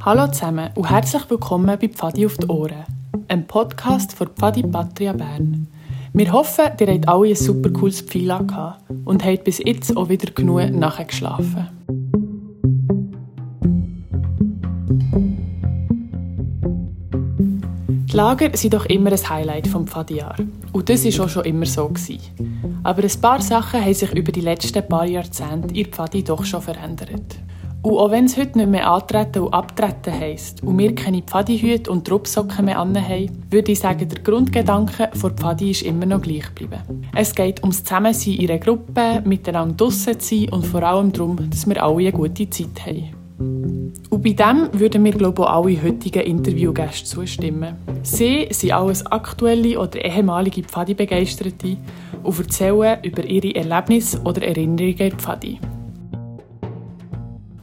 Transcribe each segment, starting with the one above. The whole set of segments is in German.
Hallo zusammen und herzlich willkommen bei Pfadi auf die Ohren, einem Podcast von Pfadi Patria Bern. Wir hoffen, ihr habt alle ein super cooles Pfeil gehabt und habt bis jetzt auch wieder genug nachgeschlafen. Die Lager sind doch immer ein Highlight vom Pfadijahr. Und das war auch schon immer so. Aber ein paar Sachen haben sich über die letzten paar Jahrzehnte in Pfadi doch schon verändert. Und auch wenn es heute nicht mehr antreten und abtreten heisst und wir keine Pfadihüte und Truppsocken mehr anhaben, würde ich sagen, der Grundgedanke der Pfadi ist immer noch gleich geblieben. Es geht ums Zusammensein in einer Gruppe, miteinander draussen zu sein und vor allem darum, dass wir alle eine gute Zeit haben. Und bei dem würden wir glaube ich, auch alle heutigen Interviewgäste zustimmen. Sie sind alles aktuelle oder ehemalige Pfadi-Begeisterte und erzählen über ihre Erlebnisse oder Erinnerungen in Pfadi.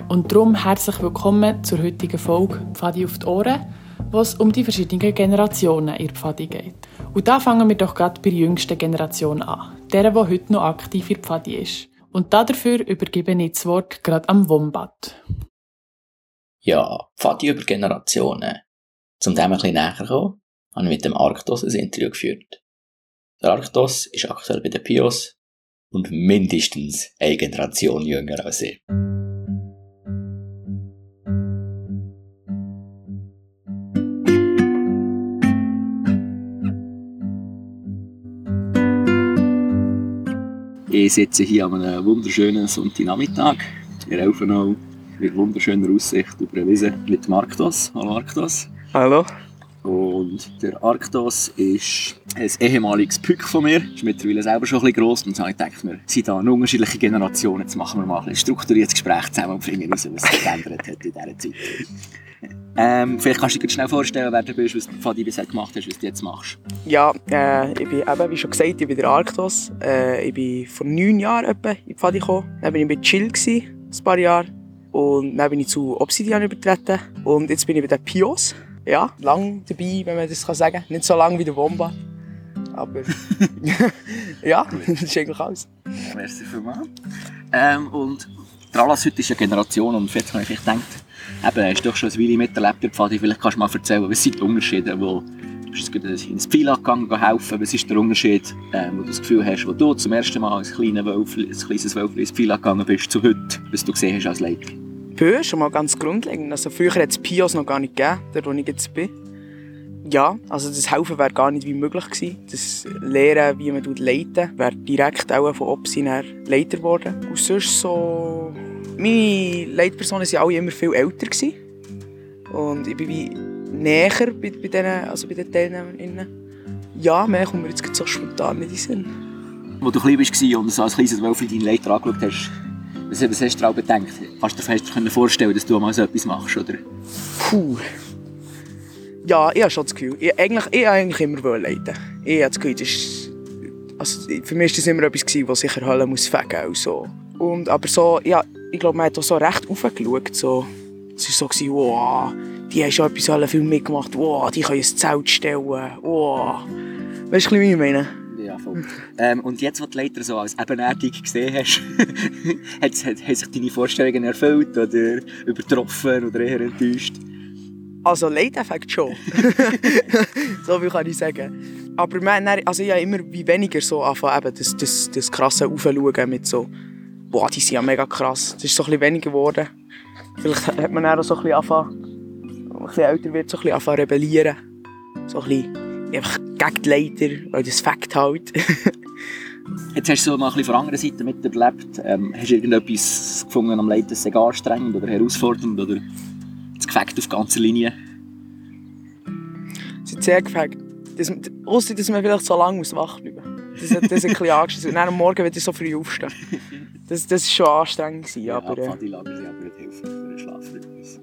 Und darum herzlich willkommen zur heutigen Folge Pfadi auf die Ohren, wo es um die verschiedenen Generationen in Pfadi geht. Und da fangen wir doch gerade bei der jüngsten Generation an, der, die heute noch aktiv in Pfadi ist. Und dafür übergebe ich das Wort gerade am Wombat. Ja, Pfadi über Generationen. Zum dem ein bisschen näher kommen, habe ich mit dem Arktos ein Interview geführt. Der Arktos ist aktuell bei den Pios und mindestens eine Generation jünger als ich. Ich sitze hier an einem wunderschönen Sonntagnachmittag in Elfenau mit wunderschöner Aussicht über eine Wiese mit Arktos. Hallo Arktos. Hallo. Und der Arktos ist ein ehemaliges Pück von mir. Ist mittlerweile selber schon ein bisschen gross. Und so habe ich gedacht, wir sind da eine unterschiedliche Generationen. Jetzt machen wir mal ein strukturiertes Gespräch zusammen und finden raus, was sich geändert hat in dieser Zeit. Ähm, vielleicht kannst du dir schnell vorstellen, wer du bist, was du von dir bisher gemacht hast, was du jetzt machst. Ja, äh, ich bin eben, wie schon gesagt, ich bin der Arktos. Äh, ich bin vor neun Jahren etwa in die Pfadi gekommen. Dann war ich bei Chill, gewesen, ein paar Jahre. Und dann bin ich zu Obsidian übertreten. Und jetzt bin ich bei den Pios. Ja, lang dabei, wenn man das kann sagen kann. Nicht so lang wie der Womba. Aber ja, das ist eigentlich alles. Ja, merci vielmals. Ähm, und der Anlass heute ist eine Generation und jetzt habe ich gedacht, eben, hast du doch schon ein Weile miterlebt Pfadi, vielleicht kannst du mal erzählen, was sind die Unterschiede, wo du bist jetzt in ein Pfeil gegangen helfen, was ist der Unterschied, ähm, wo du das Gefühl hast, wo du zum ersten Mal als kleiner kleines Wölfli ins Pfeil gegangen bist, zu heute, was du gesehen hast als Leiter? Peu, schon mal ganz grundlegend. Also früher hat es Pios noch gar nicht gegeben, dort wo ich jetzt bin. Ja, also das Helfen wäre gar nicht wie möglich gewesen. Das Lehren, wie man leiten, wäre direkt auch von Opsi Leiter geworden. Und sonst so... Meine Leitpersonen waren alle immer viel älter. Gewesen. Und ich bin wie näher bei, bei, denen, also bei den Teilnehmerinnen. Ja, mehr kommt mir jetzt so spontan nicht in den Sinn. Als du klein warst und so als kleines Wölfli deinen Leiter angeschaut hast, was, was hast du auch gedacht? Hast du dir vorstellen dass du mal so etwas machst? Oder? Puh. Ja, ich habe schon das Gefühl. Ich, eigentlich, ich wollte eigentlich immer leiten. Ich habe das Gefühl, das ist, also, für mich war das immer etwas, gewesen, was sicher Hölle muss fegen muss. So. Und, aber so, ja, ich glaube, man hat auch so recht aufgeschaut. So. Es war so, wow, die haben schon etwas viel mitgemacht. Wow, die können ein Zelt stellen. Wow. Weißt du, wie ich meine? Ja, voll. ähm, und jetzt, wo du die Leiter so als ebenerdig gesehen hast, hat, hat, haben sich deine Vorstellungen erfüllt oder übertroffen oder eher enttäuscht? Also Leiteffekt schon. so viel kann ich sagen. Aber man, also ich habe immer wie weniger so anfangen, das, das, das krasse Aufschauen mit so, boah, die sind ja mega krass. Das ist so ein bisschen weniger geworden. Vielleicht hat man auch so ein bisschen anfangen, ein bisschen älter wird, so ein bisschen anfangen rebellieren. So ein bisschen einfach gegen die Leiter, weil das Fakt halt. Jetzt hast du so mal ein bisschen von anderen Seite miterlebt. Ähm, hast du irgendetwas gefunden am Leiter, das anstrengend oder herausfordernd oder das Gefekt auf ganzer Linie? Es ist sehr gefegt. Das, ausser, dass man vielleicht so lange wach bleiben muss. Das, das ist ein bisschen angeschissen. Und dann am Morgen wird ich so früh aufstehen. Das, das war schon anstrengend. Gewesen, ja, aber, äh, die Lager sind aber nicht hilfreich für den Schlafrhythmus.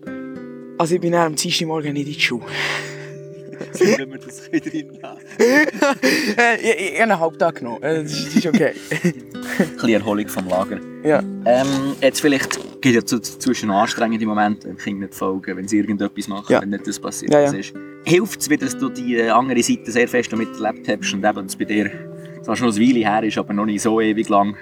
Also ich bin am Dienstagmorgen nicht in die Schule. Sollen wir das wieder reinlassen? ich, ich, ich habe einen Halbtag genommen. Das ist, ist okay. Ein bisschen Erholung vom Lager. Ja. Ähm, jetzt vielleicht gibt es ja zwischen anstrengende Momente, wenn Kinder nicht folgen, wenn sie irgendetwas machen, Ja. wenn nicht das passiert Ja, ja. ist. Hilft es wieder, dass du die andere Seite sehr fest miterlebt hast und eben bei dir zwar schon eine Weile her ist, aber noch nicht so ewig lang,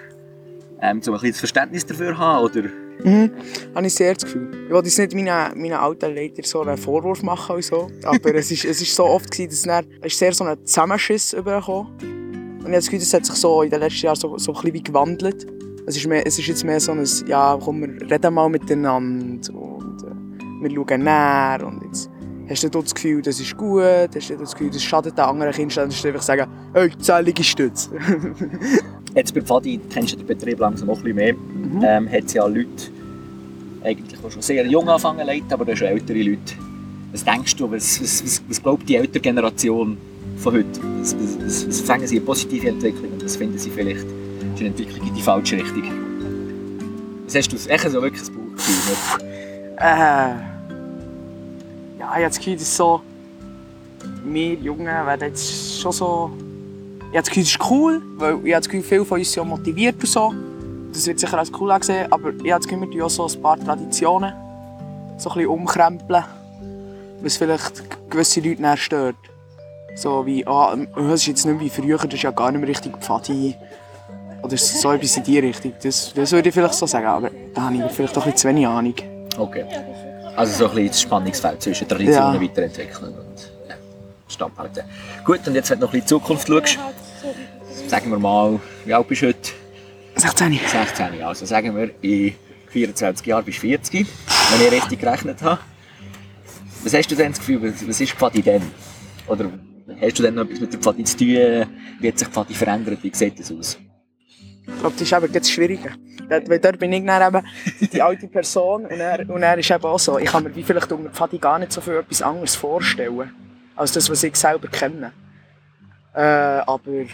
ähm, so ein bisschen Verständnis dafür haben oder Mhm, habe ich sehr das Gefühl. Ich wollte jetzt nicht meinen, meinen alten Leitern so einen Vorwurf machen und so, aber es ist, es ist so oft gewesen, dass dann, es ist sehr so ein Zusammenschiss übergekommen. Und ich habe das Gefühl, das hat sich so in den letzten Jahren so, so ein bisschen gewandelt. Es ist, mehr, es ist jetzt mehr so ein, ja, komm, wir reden mal miteinander und äh, wir schauen näher und jetzt hast du das Gefühl, das ist gut, hast du das Gefühl, das schadet den anderen Kindern, dann einfach sagen, hey, zählige Stütze. Jetzt bei Pfadi kennst du den Betrieb langsam noch ein bisschen mehr. Mhm. Ähm, hat es ja Leute, eigentlich die schon sehr jung anfangen leiten, aber da schon ältere Leute. Was denkst du, was, was, was, was glaubt die ältere Generation von heute? Was, was, was, fängen sie eine positive Entwicklung und was finden sie vielleicht ist eine Entwicklung in die falsche Richtung? Was hast du, echt so wirklich ein Bauchgefühl? Äh, ja, ich habe das Gefühl, dass so, wir Jungen werden jetzt schon so... Ich habe das Gefühl, das ist cool, weil ich habe das Gefühl, viele von uns sind auch motiviert und so. Das wird sicher als cool angesehen, aber ich habe das Gefühl, wir tun auch so ein paar Traditionen so ein bisschen umkrempeln, was vielleicht gewisse Leute näher stört. So wie, ah, es ist jetzt nicht mehr wie früher, das ist ja gar nicht mehr richtig Pfadi. Oder so etwas in die Richtung. Das, das würde ich vielleicht so sagen, aber da habe ich vielleicht doch ein bisschen zu wenig Ahnung. Okay. Also so ein bisschen das Spannungsfeld zwischen Traditionen Ja. weiterentwickeln und ja, standhalten. Gut, und jetzt, wenn du noch ein bisschen in die Zukunft schaust, sagen wir mal, wie alt bist du heute? 16. 16 Jahre. Also sagen wir, in 24 Jahren bist du 40, wenn ich richtig gerechnet habe. Was hast du denn das Gefühl, was ist Pfadi denn? Oder hast du denn noch etwas mit der Pfadi zu tun? Wie hat sich Pfadi verändert? Wie sieht das aus? Ich glaube, das ist eben das Schwierige. Dort, weil dort bin ich dann eben die alte Person und er, und er ist eben auch so. Ich kann mir wie vielleicht unter Pfadi gar nicht so viel etwas anderes vorstellen, als das, was ich selber kenne. Äh, aber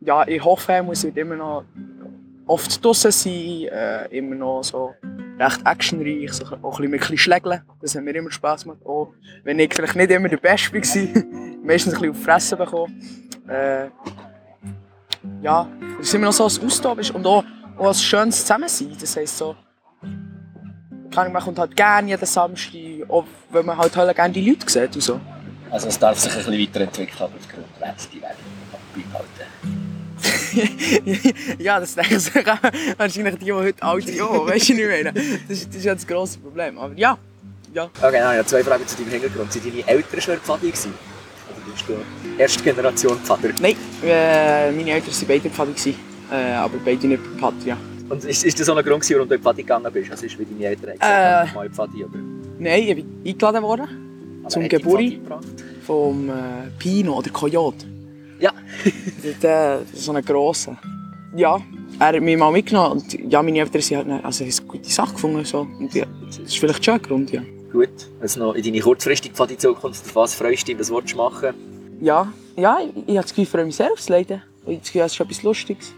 ja, ich hoffe, er muss immer noch oft draussen sein, äh, immer noch so recht actionreich, so auch ein bisschen Schlägeln. Das hat mir immer Spass gemacht. Auch wenn ich vielleicht nicht immer der Beste war, meistens ein bisschen auf die Fresse bekommen. Äh, ja, dass immer noch so ein Austausch ist und auch, auch ein schönes Zusammensein. Das heisst so, kann ich, man kommt halt gerne jeden Samstag, auch wenn man halt, halt gerne die Leute sieht und so. Also es darf sich ein bisschen weiterentwickeln, aber die werden beibehalten. ja, das denken sich auch wahrscheinlich die, die heute alt sind, auch, weißt du, ich meine? Das, ist- das ist ja das grosse Problem. Aber ja, ja. Okay, nein, ich habe zwei Fragen zu deinem Hintergrund. Sind deine Eltern schon Pfadi gewesen? Oder bist du erste Generation Pfader? Nein, äh, meine Eltern waren beide Pfadi, äh, aber beide nicht Patria. Und ist, ist das so ein Grund, warum du in Pfadi gegangen bist? Also ist wie deine Eltern haben Äh. gesagt, mal in Pfadi. Nein, ich bin eingeladen worden zum Geburi. Vom äh, Pino oder Coyote. Ja. der, so einen grossen. Ja, er hat mich mal mitgenommen und ja, meine Eltern sind halt, also, haben eine gute Sache gefunden. So. Und ja, das ist vielleicht schon ein Grund, ja. Gut. Also noch in deine kurzfristige Pfadi-Zukunft, auf was freust du dich, was willst du machen? Ja, ja ich, ich habe das Gefühl, ich freue mich sehr aufs Leiden. Ich habe das Gefühl, es ist etwas Lustiges.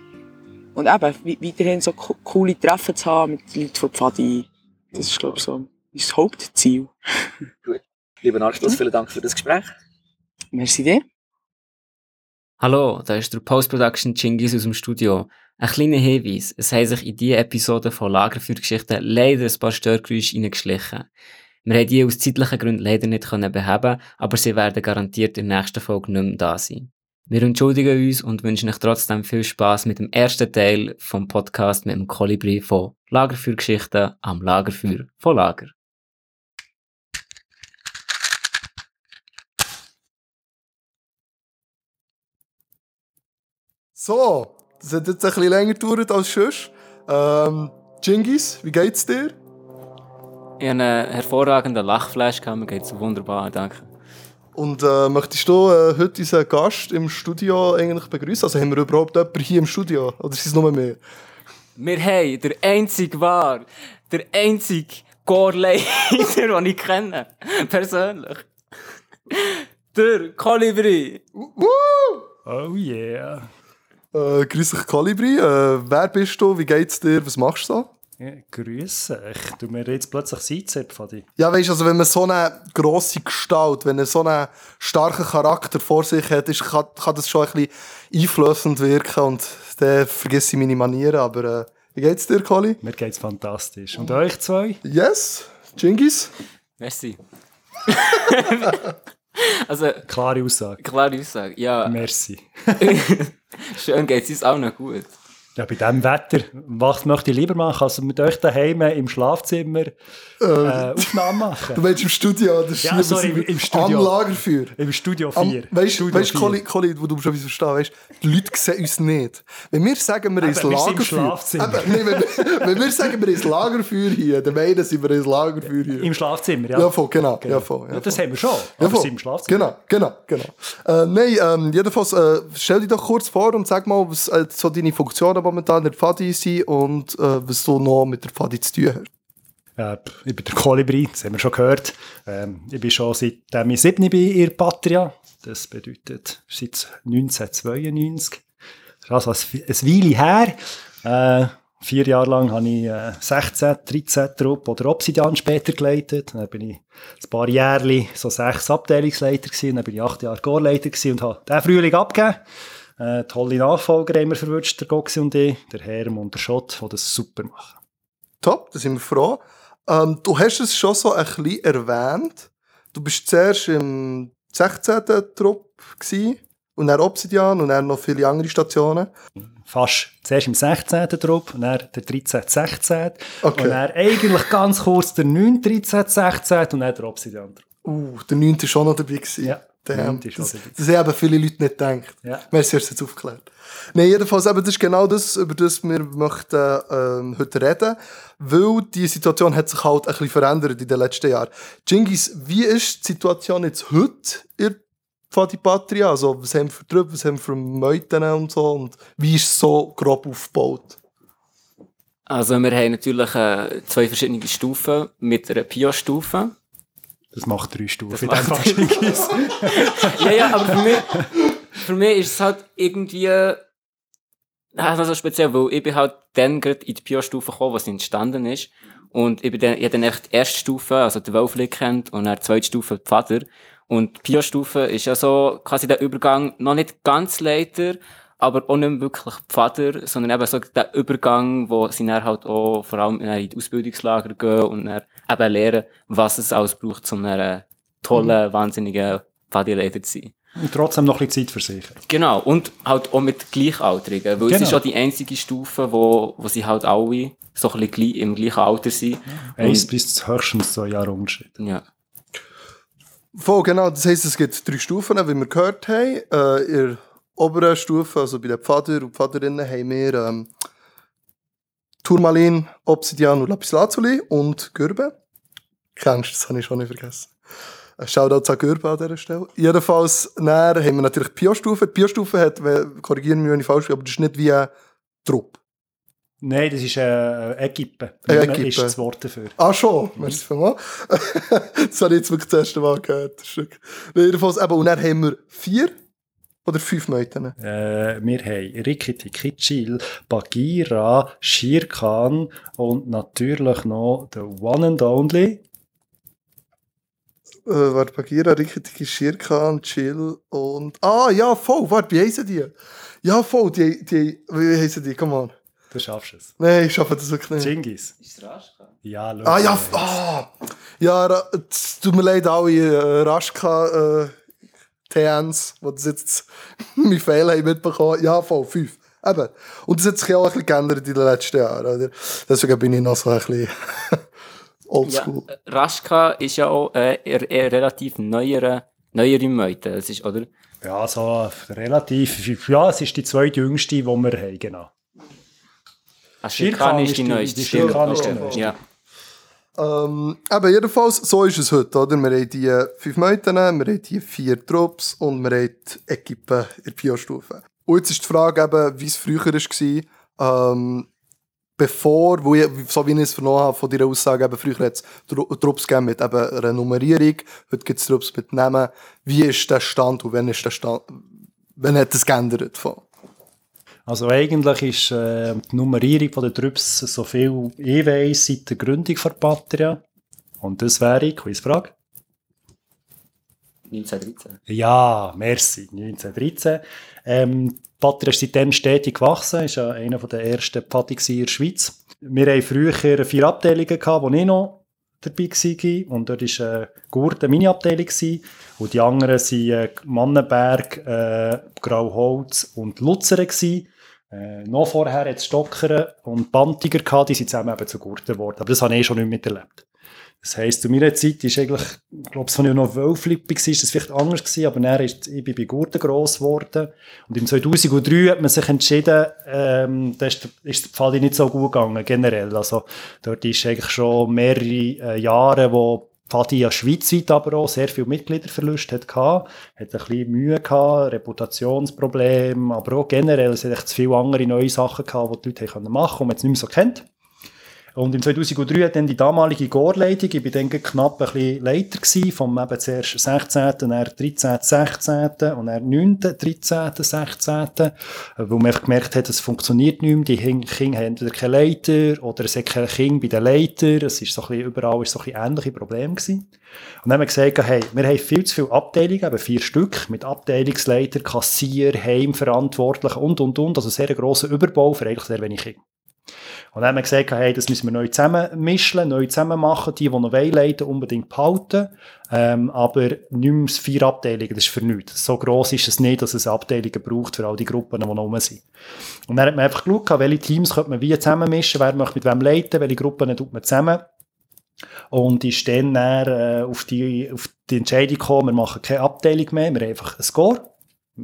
Und eben, we- weiterhin so co- coole Treffen zu haben mit Leuten von Pfadi, das ist, glaube ich, so mein Hauptziel. Lieber Anschluss, vielen Dank für das Gespräch. Merci dir. Hallo, da ist der Post-Production Chingis aus dem Studio. Ein kleiner Hinweis, es haben sich in diese Episode von Lagerfeuergeschichten leider ein paar Störgeräusche reingeschlichen. Wir haben die aus zeitlichen Gründen leider nicht können beheben, aber sie werden garantiert in der nächsten Folge nicht mehr da sein. Wir entschuldigen uns und wünschen euch trotzdem viel Spaß mit dem ersten Teil vom Podcast mit dem Kolibri von Lagerfeuergeschichten am Lagerfeuer von Lager. So, das hat jetzt ein bisschen länger gedauert als sonst. Ähm, Chingis, wie geht's dir? Ich habe einen hervorragenden Lachflash gehabt, mir geht's wunderbar, danke. Und äh, möchtest du äh, heute unseren Gast im Studio eigentlich begrüßen? Also haben wir überhaupt jemanden hier im Studio? Oder ist es nur mehr? Wir haben der einzige war, der einzige Chorleiter, den ich kenne. Persönlich. Der Kolibri. Oh yeah. Äh, grüß dich, Kolibri. Äh, wer bist du? Wie geht's dir? Was machst du so? Ja, grüße. Ich tu mir jetzt plötzlich Seitzep von dir. Ja, weißt also wenn man so eine grosse Gestalt, wenn er so einen starken Charakter vor sich hat, ist, kann, kann das schon ein bisschen einflößend wirken und dann vergesse ich meine Manieren. Aber äh, wie geht's dir, Koli? Mir geht's fantastisch. Und euch zwei? Yes? Chingis? Merci. also, Klare Aussage. klare Aussage. Ja, Merci. schön geht's uns auch noch gut. Ja, bei diesem Wetter, was möchte ich lieber machen, als mit euch daheim im Schlafzimmer äh, Aufnahmen machen? Du meinst im Studio, das Ja, sorry, was- im Studio. Am Lagerfeuer. Im Studio Am, 4. weißt Studio du, 4. Colin, Colin, wo du schon etwas verstehen weißt, die Leute sehen uns nicht. Wenn wir sagen, wir ins sind im Lagerfeuer. Schlafzimmer. Eben, nee, wenn, wenn wir sagen, wir ins Lagerfeuer hier, dann meinen sie, wir ins Lagerfeuer hier. Im Schlafzimmer, ja. ja, voll, genau. Ja, voll, ja, Ja, das voll. haben wir schon, Ja, aber sie im Schlafzimmer. Genau, genau, genau. Äh, nein, ähm, jedenfalls, äh, stell dich doch kurz vor und sag mal, was äh, so deine Funktionen momentan in der Fadi sind und äh, was du noch mit der Fadi zu tun hast. Äh, ich bin der Kolibri, das haben wir schon gehört. Ähm, ich bin schon seitdem ich 7 bin in Patria. Das bedeutet seit 1992. Das ist also ein Weile her. Äh, vier Jahre lang habe ich äh, 16, 13 Trupp oder Obsidian später geleitet. Dann bin ich ein paar Jahre so sechs Abteilungsleiter gewesen. Dann bin ich acht Jahre Chorleiter gewesen und habe diesen Frühling abgegeben. Äh, tolle Nachfolger haben wir verwünscht, der Goxi und ich, der Herm und der Schott, die das super machen. Top, da sind wir froh. Ähm, du hast es schon so ein bisschen erwähnt. Du bist zuerst im 16. Trupp gewesen, und dann Obsidian und dann noch viele andere Stationen. fast zuerst im 16. Trupp, und dann der 13. 16. Okay. Und dann eigentlich ganz kurz der 9. 13. 16. und dann der Obsidian. Uh, der 9. war schon noch dabei. Gewesen. Ja, Damn, neunte ist schon das, dabei. das haben viele Leute nicht gedacht. Ja. Merci, hast du jetzt aufgeklärt. Nein, jedenfalls, eben, das ist genau das, über das wir möchten, ähm, heute reden. Weil die Situation hat sich halt ein bisschen verändert in den letzten Jahren. Jingis, wie ist die Situation jetzt heute in Fadi Patria? Also, was haben wir für Truppen, was haben wir für Meuten und so? Und wie ist es so grob aufgebaut? Also wir haben natürlich äh, zwei verschiedene Stufen mit einer Pio-Stufe. Das macht drei Stufen. In Schinkis. ja, ja, aber für mich, für mich ist es halt irgendwie also speziell, weil ich bin halt dann gerade in die Pio-Stufe gekommen, was entstanden ist. Und ich bin dann, ich dann echt die erste Stufe, also die Wölfli kennt, und dann die zweite Stufe die Pfader. Und die Pio-Stufe ist ja so quasi der Übergang, noch nicht ganz Leiter, aber auch nicht mehr wirklich Pfader, sondern eben so der Übergang, wo sie dann halt auch vor allem in die Ausbildungslager gehen und dann eben lernen, was es alles braucht, um einen tollen, wahnsinnigen Pfadileiter zu sein. Und trotzdem noch ein bisschen Zeit für sich. Genau, und halt auch mit Gleichaltrigen, weil es Genau. ist auch die einzige Stufe, wo, wo sie halt alle so ein bisschen im gleichen Alter sind. Eins bis höchstens zwei Jahre Unterschied. ja. Voll, genau. Das heisst, es gibt drei Stufen, wie wir gehört haben. Äh, oberen Stufe, also bei den Pfader und Pfaderinnen, haben wir ähm, Turmalin, Obsidian und Lapislazuli und Gürbe. Kennst du, das habe ich schon nicht vergessen. Shoutout an Gürbe an dieser Stelle. Jedenfalls, dann haben wir natürlich Pio-Stufe. Die Pio-Stufe hat, korrigieren mich, wenn ich falsch bin, aber das ist nicht wie ein Trupp. Nein, das ist äh, Ägypten. Äh, Nume Ägypten. ist das Wort dafür. Ah, schon. Merci vielmals. das habe ich jetzt wirklich das erste Mal gehört. Jedenfalls, eben, und dann haben wir vier oder fünf Meuten. Äh, wir haben Rikiti Kitschil, Bagheera, Shirkan und natürlich noch the one and only. Äh, warte, Bagheera, Rikitiki, Shirkan, Chill und... Ah, ja, voll. Warte, wie heissen die? Ja, voll. Die, die, wie heissen die? Come on. Du schaffst es. Nein, ich schaffe das wirklich nicht. Genghis. Ist es Raschka? Ja, schau Ah, ja, ah. Ja, es tut mir leid, alle äh, Raschka äh, TNs, die das jetzt mein Fehler haben mitbekommen. Ja, voll, fünf. Eben. Und das hat sich ja auch ein bisschen geändert in den letzten Jahren. Oder? Deswegen bin ich noch so ein bisschen Ja, oldschool. äh, Raschka ist ja auch äh, eher, relativ neuere, neuere Meute. Das ist, oder? Ja, so relativ. Ja, es ist die zweitjüngste, die wir haben, genau. Shirkan ist die die- neueste. Shirkan ist die Ja. neueste. Ja. Ähm, eben, jedenfalls, so ist es heute. Oder? Wir haben die fünf Meuten, wir haben die vier Trupps und wir haben die Equipe in der Pio-Stufe. Und jetzt ist die Frage, eben, wie es früher war. Ähm, bevor, wo ich, so wie ich es vernommen habe von deiner Aussage, eben, früher hat es Tru- Trupps gegeben mit eben einer Nummerierung, heute gibt es Trupps mit Namen. Wie ist der Stand und wann ist der Stand, wann hat es geändert? Von? Also eigentlich ist äh, die Nummerierung der Trupps so viel ich weiss seit der Gründung der Patria. Und das wäre, Quizfrage. 1913. Ja, merci, 1913. Ähm, die Patria ist seitdem stetig gewachsen, ist ja einer der ersten Pfadi in der Schweiz. Wir haben früher vier Abteilungen gehabt, wo ich noch dabei war. Und dort war äh, Gurten meine Abteilung. Gewesen. Und die anderen waren äh, Mannenberg, äh, Grauholz und. Gewesen. Äh, noch vorher hat es Stocker und Bantiger gehabt, die sind zusammen eben zu Gurten geworden. Aber das habe ich eh schon nicht miterlebt. Das heisst, zu meiner Zeit ist eigentlich, ich glaube, als ich noch Wölflippig war, ist das vielleicht anders gewesen, aber dann ist, ich bin bei Gurten gross geworden. Und im 2003 hat man sich entschieden, ähm, da ist, ist der Pfadi nicht so gut gegangen, generell. Also, dort ist eigentlich schon mehrere äh, Jahre, wo Pfadi ja schweizweit aber auch sehr viel Mitgliederverlust hat gehabt, hat ein bisschen Mühe gehabt, Reputationsprobleme, aber auch generell, es hat echt zu viele andere neue Sachen gehabt, die die Leute machen konnten, und man es nicht mehr so kennt. Und im 2003 hat dann die damalige Gorleitung, ich war dann knapp ein bisschen Leiter gewesen, vom eben zuerst 16., dann 13., 16. und dann 9., 13., 16. Wo man einfach gemerkt hat, es funktioniert nicht mehr, die Kinder haben entweder keinen Leiter oder es hat kein Kind bei den Leitern, es ist so ein bisschen, überall ist so ein bisschen ähnliche Probleme gewesen. Und dann haben wir gesagt, hey, wir haben viel zu viele Abteilungen, eben vier Stück, mit Abteilungsleiter, Kassier, Heimverantwortlichen und, und, und, also sehr grosser Überbau für eigentlich sehr wenig Kinder. Und dann haben wir gesagt, hey, das müssen wir neu zusammenmischen, neu zusammen machen, die, die noch leiten, unbedingt behalten. Ähm, aber nicht mehr vier Abteilungen, das ist für nichts. So gross ist es nicht, dass es Abteilungen braucht für all die Gruppen, die noch rum sind. Und dann hat man einfach geschaut, welche Teams könnte man wie zusammenmischen, wer möchte mit wem leiten, welche Gruppen tut man zusammen. Und ist dann, dann äh, auf, die, auf die Entscheidung gekommen, wir machen keine Abteilung mehr, wir haben einfach ein Score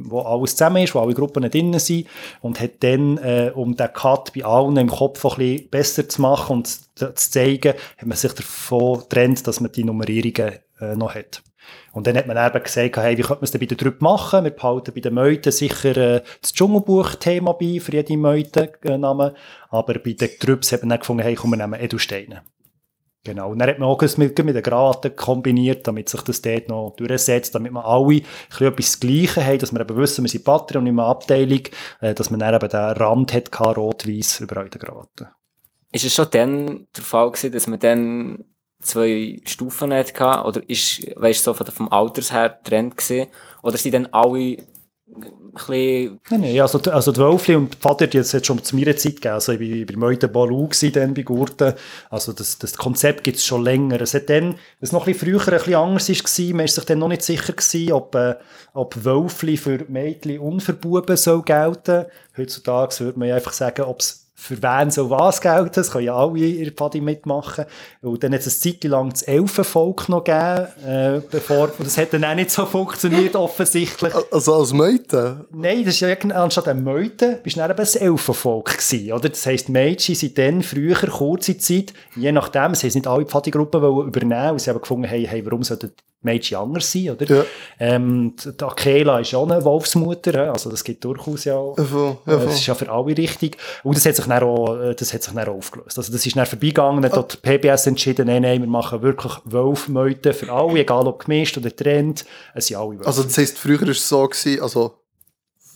wo alles zusammen ist, wo alle Gruppen drin sind und hat dann, äh, um den Cut bei allen im Kopf ein bisschen besser zu machen und zu zeigen, hat man sich davon getrennt, dass man die Nummerierungen äh, noch hat. Und dann hat man eben gesagt, hey, wie könnte man es denn bei den Trüppen machen? Wir behalten bei den Meuten sicher äh, das Dschungelbuch-Thema bei, für jede Meute-Name. Aber bei den Trüppen hat man dann gefunden, hey, komm, wir nehmen Edelsteine. Genau. Und dann hat man auch mit, mit den Graten kombiniert, damit sich das dort noch durchsetzt, damit man alle ein bisschen etwas Gleiches haben, dass wir eben wissen, wir sind Patreon nicht mehr Abteilung, äh, dass man dann eben den Rand hat, rot-weiß, in den Graten. Ist es schon dann der Fall gewesen, dass man dann zwei Stufen hatte, oder ist, weißt du, so vom Alters her Trend gewesen, oder sind dann alle Nein, nein, also, also die Wölfli und die Vater, die hat schon zu meiner Zeit gegeben. Also ich war bei Meuten Balu dann bei Gurten. Also das, das Konzept gibt es schon länger. Es hat dann, was noch ein bisschen früher ein bisschen anders war, man war sich dann noch nicht sicher gewesen, ob, äh, ob Wölfli für Mädchen und für Buben soll gelten. Heutzutage würde man ja einfach sagen, ob es für wen soll was gelten, das können ja alle in der Party mitmachen. Und dann hat es eine Zeit lang das Elfenvolk noch gegeben, äh, bevor, und das hat dann auch nicht so funktioniert, offensichtlich. Also als Meute? Nein, das ist ja anstatt ein Meute, bist du dann eben ein Elfenvolk gewesen, oder? Das heisst, Mädchen sind dann früher, kurze Zeit, je nachdem, es haben nicht alle Pfadigruppen übernehmen, und sie haben gefunden, hey, hey, warum sollten Mädchen anders sein, oder? Ja. Ähm, die Akela ist auch eine Wolfsmutter, also das gibt durchaus ja, ja, voll, ja voll. das ist ja für alle richtig. Und das hat sich dann auch, äh, das hat sich dann auch aufgelöst. Also das ist dann vorbeigegangen, dann hat die PBS entschieden, nein, nein, wir machen wirklich Wolfmeute für alle, egal ob gemischt oder getrennt, es sind alle Wölfe. Also das heisst, früher war es so, gewesen, also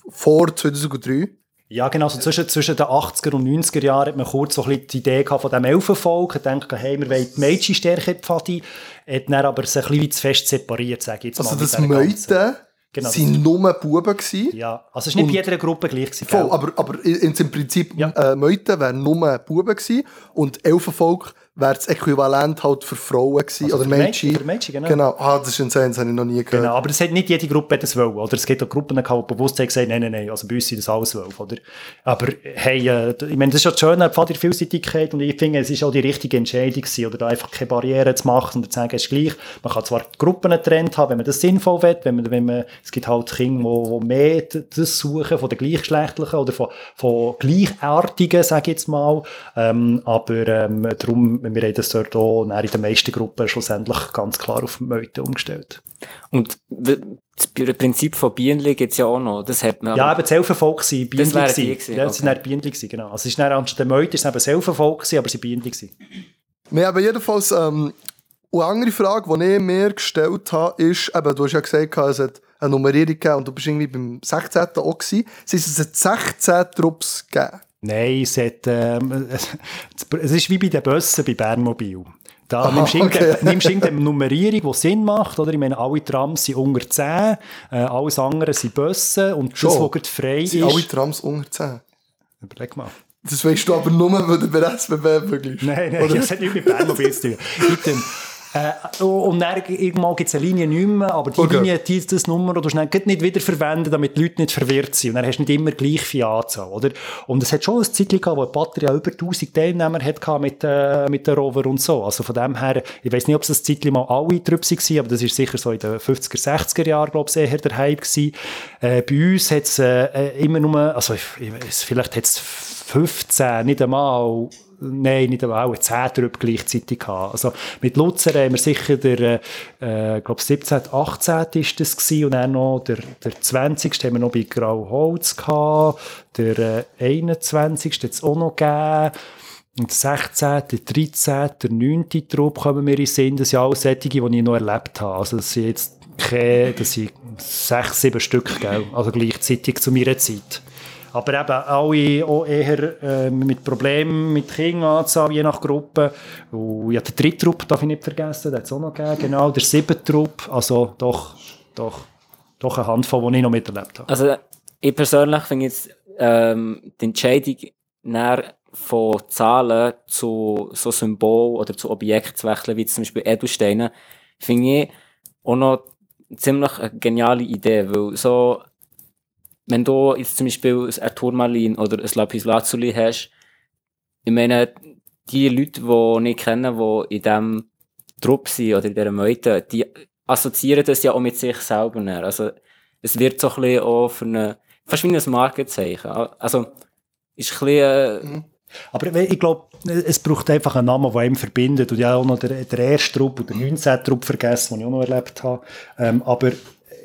vor 2003, ja, genau. So zwischen, zwischen den 80er und 90er Jahren hat man kurz so ein bisschen die Idee gehabt von diesem Elfenvolk. Hat gedacht, hey, wir wollen die Mädchen stärker Pfadi. Hat dann aber sich ein bisschen zu fest separiert, sage ich jetzt also mal. Also das Meute genau, sind nur Buben gewesen? Ja, also es war nicht bei jeder Gruppe gleich. Gewesen, voll, aber, aber im Prinzip ja. äh, Meute wären nur Buben gewesen und Elfenvolk wäre das Äquivalent halt für Frauen gewesen, also oder Mädchen. Für Mädchen, genau. genau. Ah, das ist ein Sens, habe ich noch nie gehört. Genau, aber das hat nicht jede Gruppe das wollen, oder? Es gibt auch Gruppen, die bewusst haben gesagt, nein, nein, nein, also bei uns sind das alles wollen, oder? Aber, hey, äh, ich meine, das ist ja das Schöne, die der Vielseitigkeit, und ich finde, es ist auch die richtige Entscheidung gewesen, oder da einfach keine Barrieren zu machen, und zu sagen, es ist gleich, man kann zwar Gruppen getrennt haben, wenn man das sinnvoll will, wenn man, wenn man, es gibt halt Kinder, die, mehr das suchen, von den Gleichgeschlechtlichen, oder von, von Gleichartigen, sage ich jetzt mal, ähm, aber, ähm, darum, wir haben das dort auch in den meisten Gruppen schlussendlich ganz klar auf Meute umgestellt. Und das Prinzip von Bienen gibt es ja auch noch. Das hat man ja, eben das Elfenvolk waren Bienen. Das die gewesen. Ja, das okay. waren Bienen, genau. Also es ist dann anstatt der Meute ist es eben das Elfenvolk, aber es waren Bienen. Wir haben jedenfalls ähm, eine andere Frage, die ich mir gestellt habe, ist, eben, du hast ja gesagt, es hat eine Nummerierung gegeben und du bist irgendwie beim 16. auch gewesen. Es hat 16 Trupps gegeben. Nein, es, hat, ähm, es ist wie bei den Bussen bei Bernmobil. Da Aha, nimmst du okay. irgendeine Nummerierung, die Sinn macht. Oder? Ich meine, alle Trams sind unter 10, äh, alles andere sind Bussen und Schon. das, was frei sind ist... alle Trams unter 10? Überleg mal. Das weißt du aber nur, weil du bei SBB wirklich... Nein, nein, Oder? das hat nichts mit Bernmobil zu tun. Äh, und dann irgendwann gibt es eine Linie nicht mehr, aber die Okay. Linie, die, das Nummer, du schnell nicht wieder verwenden, damit die Leute nicht verwirrt sind. Und dann hast du nicht immer gleich viel Anzahl, oder? Und es hat schon ein Zeitchen gehabt, wo die Batterie über 1000 Teilnehmer hat gehabt mit, äh, mit den Rover und so. Also von dem her, ich weiß nicht, ob es ein Zeitchen mal alle drüber waren, aber das ist sicher so in den 50er, 60er Jahren, glaube ich, eher der Hype gewesen. Äh, bei uns hat es äh, äh, immer nur, also ich, ich weiss, vielleicht hat es 15, nicht einmal, nein, nicht einmal, auch 10 drüber gleichzeitig gehabt. Also mit Luzern haben wir sicher der, äh, glaube 17., 18. ist das gewesen, und dann noch der, der 20. haben wir noch bei Grauholz gehabt, der äh, 21. hat es auch noch gegeben. Und der 16., der 13., der 9. Trupp kommen wir in Sinn. Das sind alles solche, die ich noch erlebt habe. Also das sind jetzt keine, das sind sechs, sieben Stück, gell? also gleichzeitig zu meiner Zeit. Aber eben alle auch eher äh, mit Problemen mit Kinderanzahl, je nach Gruppe. Und ja, der dritte Trupp darf ich nicht vergessen, den hat es auch noch gegeben. Genau, der siebte Trupp, also doch, doch, doch eine Handvoll, die ich noch miterlebt habe. Also, ich persönlich finde jetzt ähm, die Entscheidung näher von Zahlen zu so Symbol oder zu Objekten zu wechseln, wie zum Beispiel Edelsteine, finde ich auch noch ziemlich eine geniale Idee, weil so, wenn du jetzt zum Beispiel ein Turmalin oder ein Lapis Lazuli hast, ich meine, die Leute, die ich kenne, die in diesem Trupp sind oder in dieser Meute, die assoziieren das ja auch mit sich selber. Also, es wird so ein bisschen auch für eine, fast wie ein Markenzeichen. Also, ist ein bisschen, äh, Aber ich glaube, es braucht einfach einen Namen, der einem verbindet. Und ich habe auch noch den, den ersten Trupp und den 19. Trupp vergessen, den ich auch noch erlebt habe. Ähm, aber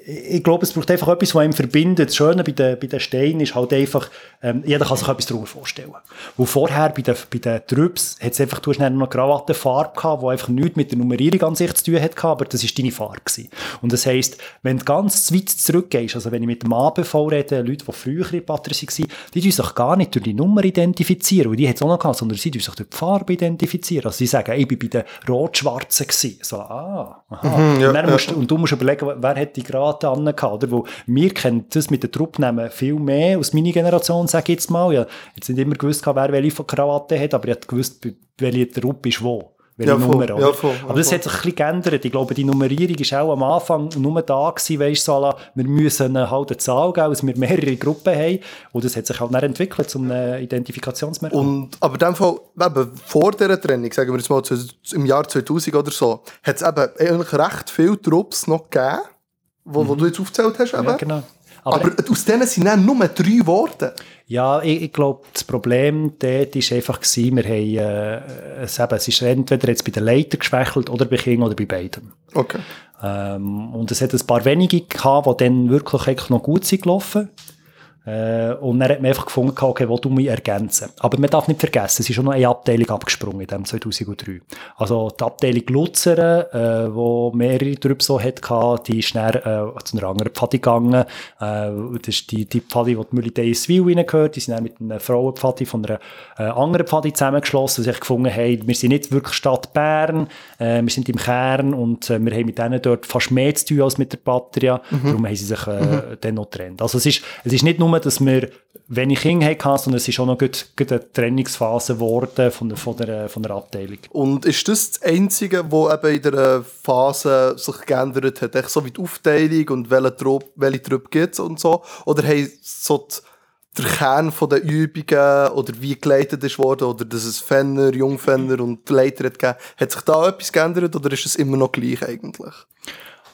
ich glaube, es braucht einfach etwas, was einem verbindet. Das Schöne bei den, bei den Steinen ist halt einfach, ähm, jeder kann sich etwas darüber vorstellen. Wo vorher bei den, bei den Trübs hat es einfach, du hast noch eine Krawattenfarbe gehabt, die einfach nichts mit der Nummerierung an sich zu tun hat, aber das war deine Farbe. Gewesen. Und das heisst, wenn du ganz weit zurückgehst, also wenn ich mit dem ABV rede, Leute, die früher in Batterie waren, die tun sich gar nicht durch die Nummer identifizieren, weil die hat es auch noch gehabt, sondern sie tun sich durch die Farbe identifizieren. Also sie sagen, ich bin bei den Rot-Schwarzen. So, ah, aha. Mhm, ja, und, ja. musst, du- und du musst überlegen, wer hat die gerade angehabt, oder? Wo wir kennen das mit den Truppnamen viel mehr aus meiner Generation, sage ich jetzt mal. Ja, jetzt nicht immer gewusst, wer welche Krawatte hat, aber ich habe gewusst, welche Truppe ist wo. Welche Ja, voll, Nummer, ja, voll, ja, aber das voll. hat sich ein bisschen geändert. Ich glaube, die Nummerierung ist auch am Anfang nur da gewesen, weisst du, so, la, wir müssen halt eine Zahl geben, dass wir mehrere Gruppen haben. Und das hat sich halt dann entwickelt zum äh, Identifikationsmerkmal. Und, aber in dem Fall, eben, vor dieser Trennung, sagen wir jetzt mal im Jahr 2000 oder so, hat es eben eigentlich recht viele Trupps noch gegeben, wo, wo du jetzt aufgezählt hast. Eben. Mhm. ja, genau. Aber, Aber, aus denen sind dann nur drei geworden. Ja, ich, ich glaube, das Problem dort war einfach, gewesen, wir haben, äh, es, eben, es ist entweder jetzt bei den Leitern geschwächelt oder bei King oder bei beiden. Okay. Ähm, und es hat ein paar wenige gehabt, die dann wirklich noch gut sind gelaufen. Äh, und dann hat man einfach gefunden, okay, wo du mich ergänzen. Aber man darf nicht vergessen, es ist schon noch eine Abteilung abgesprungen in dem 2003. Also die Abteilung Luzern, äh, wo mehrere drüber so hatte, die ist dann äh, zu einer anderen Pfadi gegangen. Äh, das ist die, die Pfadi, die die Militariswil reingehört. Die sind dann mit einer Frauenpfadi von einer äh, anderen Pfadi zusammengeschlossen, die sich gefunden haben, wir sind nicht wirklich Stadt Bern, äh, wir sind im Kern und äh, wir haben mit denen dort fast mehr zu tun als mit der Patria. Darum haben sie sich äh, dann noch getrennt. Also es ist, es ist nicht nur, dass wir wenig Kinder hatten, sondern es ist auch noch gut, gut eine Trennungsphase geworden von, der- von, der, von der Abteilung. Und ist das das Einzige, was eben in dieser Phase sich geändert hat? Echt so wie die Aufteilung und welche Trupp, welche gibt es und so? Oder haben so die, der Kern von den Übungen oder wie geleitet ist worden oder dass es Fenner, Jungfenner und Leiter hat gegeben, hat sich da etwas geändert oder ist es immer noch gleich eigentlich?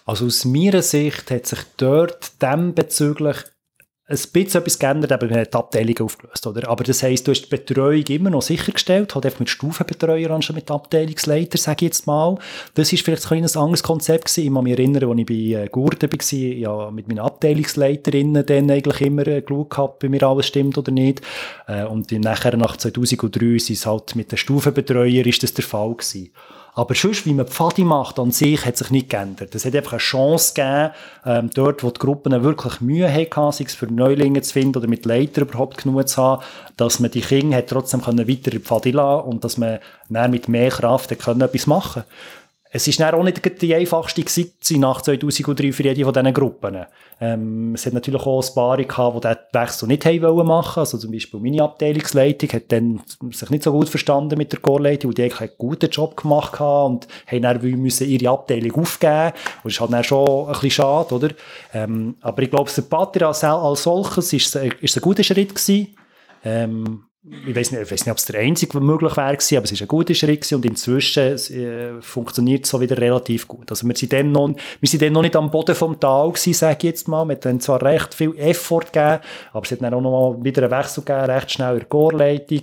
Also aus meiner Sicht hat sich dort dem bezüglich ein bisschen etwas geändert, aber wir haben die Abteilung aufgelöst, oder? Aber das heisst, du hast die Betreuung immer noch sichergestellt, halt einfach mit Stufenbetreuer anstatt mit Abteilungsleiter, sage ich jetzt mal. Das ist vielleicht ein kleines anderes Konzept gewesen. Ich kann mich erinnern, als ich bei äh, Gurten war, ja, mit meinen Abteilungsleiterinnen dann eigentlich immer äh, geschaut gehabt, bei mir alles stimmt oder nicht. Äh, und nachher nach 2003 ist es halt mit den Stufenbetreuer ist das der Fall gewesen. Aber sonst, wie man Pfadi macht an sich, hat sich nicht geändert. Es hat einfach eine Chance gegeben, ähm, dort, wo die Gruppen wirklich Mühe hatten, es für Neulinge zu finden oder mit Leitern überhaupt genug zu haben, dass man die Kinder hat trotzdem weiter in Pfadi lassen und dass man dann mit mehr Kraft etwas machen es ist auch nicht die einfachste Zeit nach 2003 für jede von diesen Gruppen. Ähm, es hat natürlich auch ein paar gehabt, die diesen Wechsel nicht haben wollen machen. Also zum Beispiel meine Abteilungsleitung hat dann sich nicht so gut verstanden mit der Chorleitung, weil die eigentlich einen guten Job gemacht und haben dann müssen ihre Abteilung aufgeben. Und das ist halt dann schon ein bisschen schade, oder? Ähm, aber ich glaube, für Patria als solches ist ist ein guter Schritt gewesen. Ähm, ich weiß nicht, nicht, ob es der einzige möglich wäre, aber es war ein guter Schritt und inzwischen äh, funktioniert es so wieder relativ gut. Also wir sind dann noch, wir sind dann noch nicht am Boden vom Tal gewesen, sage ich jetzt mal. Wir haben zwar recht viel Effort gegeben, aber es hat dann auch noch mal wieder einen Wechsel gegeben, recht schnell in der Chorleitung.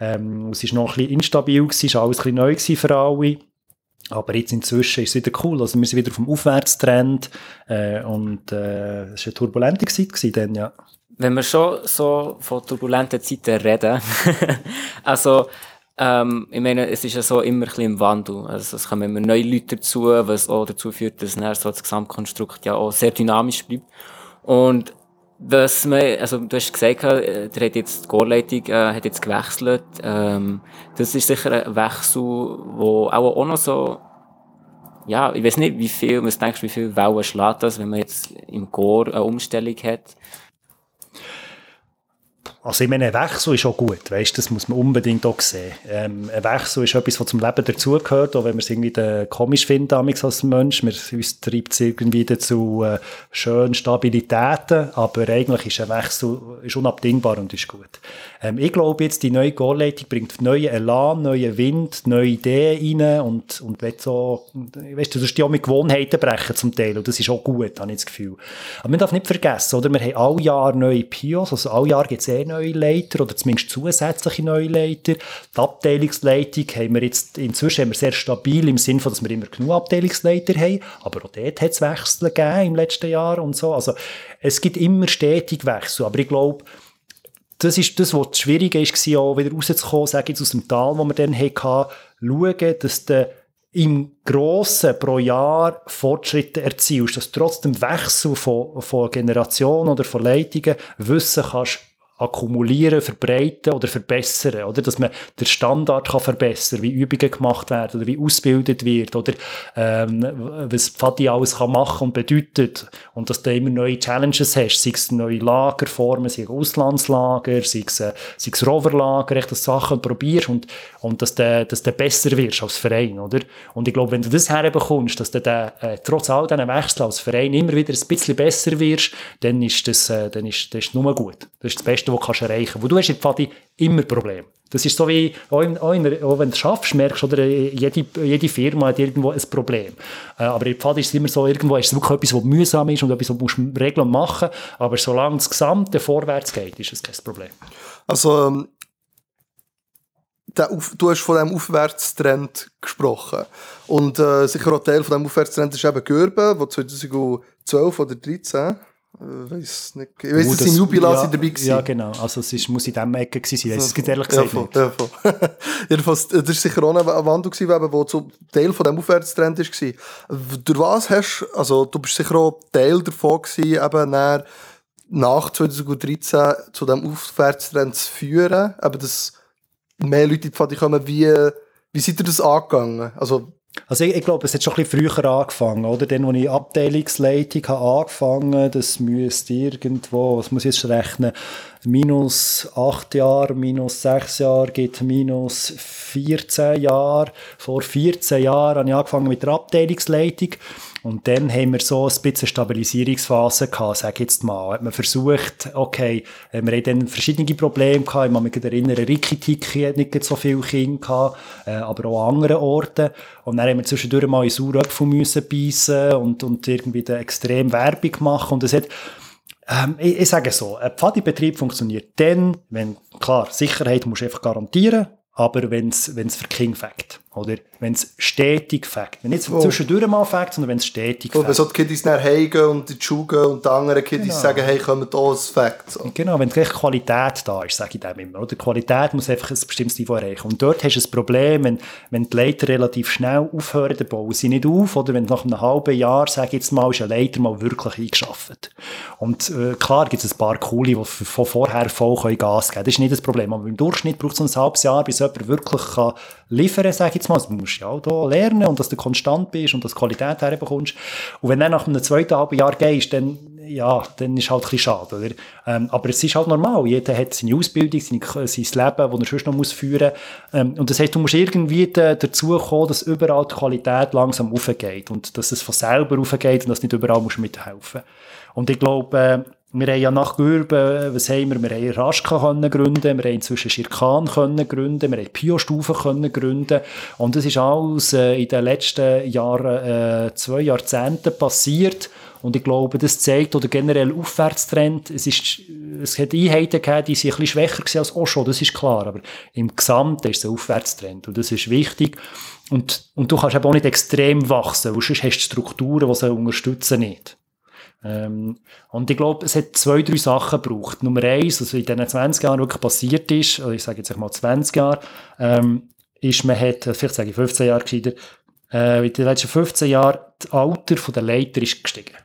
Ähm, es war noch ein bisschen instabil, gewesen, es war alles ein bisschen neu für alle. Aber jetzt inzwischen ist es wieder cool. Also wir sind wieder dem Aufwärtstrend äh, und äh, es war eine turbulente Zeit gewesen dann, ja wenn wir schon so von turbulenten Zeiten reden, also, ähm, ich meine, es ist ja so immer ein bisschen im Wandel. Also, es kommen immer neue Leute dazu, was auch dazu führt, dass dann so das Gesamtkonstrukt ja auch sehr dynamisch bleibt. Und was man, also du hast gesagt, äh, der hat jetzt die Chorleitung äh, hat jetzt gewechselt. Ähm, das ist sicher ein Wechsel, wo auch, auch noch so, ja, ich weiß nicht, wie viel, was denkst du, wie viel Wellen schlägt das, wenn man jetzt im Chor eine Umstellung hat? Also ich meine, ein Wechsel ist auch gut, weißt, das muss man unbedingt auch sehen. Ähm, ein Wechsel ist etwas, was zum Leben dazugehört, auch wenn man es irgendwie komisch findet als Mensch. Wir, uns treibt es irgendwie dazu äh, schönen Stabilitäten, aber eigentlich ist ein Wechsel ist unabdingbar und ist gut. Ähm, ich glaube jetzt, die neue Goalleitung bringt neuen Elan, neuen Wind, neue Ideen rein und, und will so, weißt du, du die auch mit Gewohnheiten brechen zum Teil und das ist auch gut, habe ich das Gefühl. Aber man darf nicht vergessen, oder, wir haben alle Jahr neue Pios, also alle Jahr gibt es eh neue Leiter oder zumindest zusätzliche neue Leiter. Die Abteilungsleitung haben wir jetzt, inzwischen haben wir sehr stabil im Sinne von, dass wir immer genug Abteilungsleiter haben, aber auch dort hat es Wechsel gegeben im letzten Jahr und so. Also es gibt immer stetig Wechsel, aber ich glaube, das ist das, was schwierig war, auch wieder rauszukommen, sage jetzt aus dem Tal, wo wir dann hatten, schauen, dass der im Grossen pro Jahr Fortschritte erzielst, dass trotzdem Wechsel von, von Generationen oder von Leitungen Wissen kannst akkumulieren, verbreiten oder verbessern, oder? Dass man den Standard kann verbessern, wie Übungen gemacht werden oder wie ausgebildet wird oder ähm, was Pfadi alles kann machen und bedeutet und dass du immer neue Challenges hast, sei es neue Lagerformen, sei es Auslandslager, sei es, äh, sei es Roverlager, echt das Sachen probierst und, und dass du, dass du besser wirst als Verein, oder? Und ich glaube, wenn du das herbekommst, dass du dann, äh, trotz all diesen Wechseln als Verein immer wieder ein bisschen besser wirst, dann ist das, äh, dann ist, das ist nur gut. Das ist das Beste, Beste, was du erreichen kannst. Wo du hast in Pfadi immer Probleme. Das ist so wie, auch, in, auch, wenn du schaffst, merkst oder jede, jede Firma hat irgendwo ein Problem. Äh, aber in Pfadi ist es immer so, irgendwo ist es wirklich etwas, was mühsam ist und etwas, was du regeln und machen Aber solange das Gesamte vorwärts geht, ist es kein Problem. Also, ähm, Auf, du hast von diesem Aufwärtstrend gesprochen. Und äh, sicher auch Teil von diesem Aufwärtstrend ist eben Gürben, der 2012 oder 2013 ich äh, weiß nicht. Ich weiß, dass in Jubilas ja, dabei war. Ja, genau. Also, es ist, muss in diesem Ecke gewesen sein. Das ist ehrlich gesagt ja, Ja, voll. Jedenfalls, das war sicher auch ein Wandel, der so Teil von diesem Aufwärtstrend war. Durch was hast also, du bist sicher auch Teil davon gewesen, eben nach, nach 2013 zu diesem Aufwärtstrend zu führen, eben, dass mehr Leute in die Pfade kommen. Wie, wie seid ihr das angegangen? Also, also ich, ich glaube, es hat schon ein bisschen früher angefangen, oder? Dann, als ich Abteilungsleitung habe angefangen, das müsste irgendwo, was muss ich jetzt rechnen, minus acht Jahre, minus sechs Jahre gibt minus 14 Jahre. Vor 14 Jahren habe ich angefangen mit der Abteilungsleitung. Und dann haben wir so ein bisschen Stabilisierungsphase gehabt, sag ich jetzt mal. Hat man versucht, okay, wir haben dann verschiedene Probleme gehabt. Ich kann mich erinnern, Rikitiki hat nicht so viele Kinder gehabt, äh, aber auch an anderen Orten. Und dann haben wir zwischendurch mal in Sauröpfel müssen beißen und, und irgendwie extrem Werbung machen. Und es hat, ähm, ich, ich sage so, ein Pfadibetrieb funktioniert dann, wenn, klar, Sicherheit musst du einfach garantieren, aber wenn es für King fängt. Oder wenn es stetig fängt. Wenn nicht oh. zwischendurch mal fängt, sondern wenn es stetig fängt. Wenn so die Kiddies nachher heimgehen und in die Schule gehen und die anderen Kiddies genau. sagen, hey, kommen da, es fängt. So. Genau, wenn gleich Qualität da ist, sage ich dem immer. Oder Qualität muss einfach ein bestimmtes Niveau erreichen. Und dort hast du ein Problem, wenn, wenn die Leiter relativ schnell aufhören, dann bauen sie nicht auf. Oder wenn nach einem halben Jahr, sage ich jetzt mal, ist ein Leiter mal wirklich eingeschafft. Und äh, klar gibt es ein paar coole, die von vorher voll Gas geben können. Das ist nicht das Problem. Aber im Durchschnitt braucht es ein halbes Jahr, bis jemand wirklich kann liefern, sage ich jetzt mal. Also, du musst ja auch da lernen und dass du konstant bist und dass du Qualität herbekommst. Und wenn du nach einem zweiten halben Jahr gehst, dann, ja, dann ist halt ein bisschen schade, oder? Ähm, aber es ist halt normal. Jeder hat seine Ausbildung, seine, sein Leben, das er sonst noch muss führen muss. Ähm, und das heißt, du musst irgendwie dazu kommen, dass überall die Qualität langsam aufgeht und dass es von selber aufgeht und dass nicht überall musst mithelfen Und ich glaube, äh, wir haben ja nach Gürben, was haben wir? Wir haben Raschka können gründen, wir haben inzwischen Schirkan können gründen, wir haben Pio-Stufen können gründen. Und das ist alles äh, in den letzten Jahren, äh, zwei Jahrzehnten passiert. Und ich glaube, das zeigt, oder generell Aufwärtstrend, es ist, es hat Einheiten gegeben, die sind ein bisschen schwächer gewesen als Osho, das ist klar. Aber im Gesamten ist es ein Aufwärtstrend. Und das ist wichtig. Und, und du kannst eben auch nicht extrem wachsen, weil sonst hast du Strukturen, die sie unterstützen nicht. Ähm, und ich glaube, es hat zwei, drei Sachen gebraucht. Nummer eins, was in diesen 20 Jahren wirklich passiert ist, oder ich sage jetzt mal 20 Jahre, ähm, ist, man hat, vielleicht sage ich 15 Jahre gescheiter, äh, in den letzten 15 Jahren, das Alter der Leiter ist gestiegen.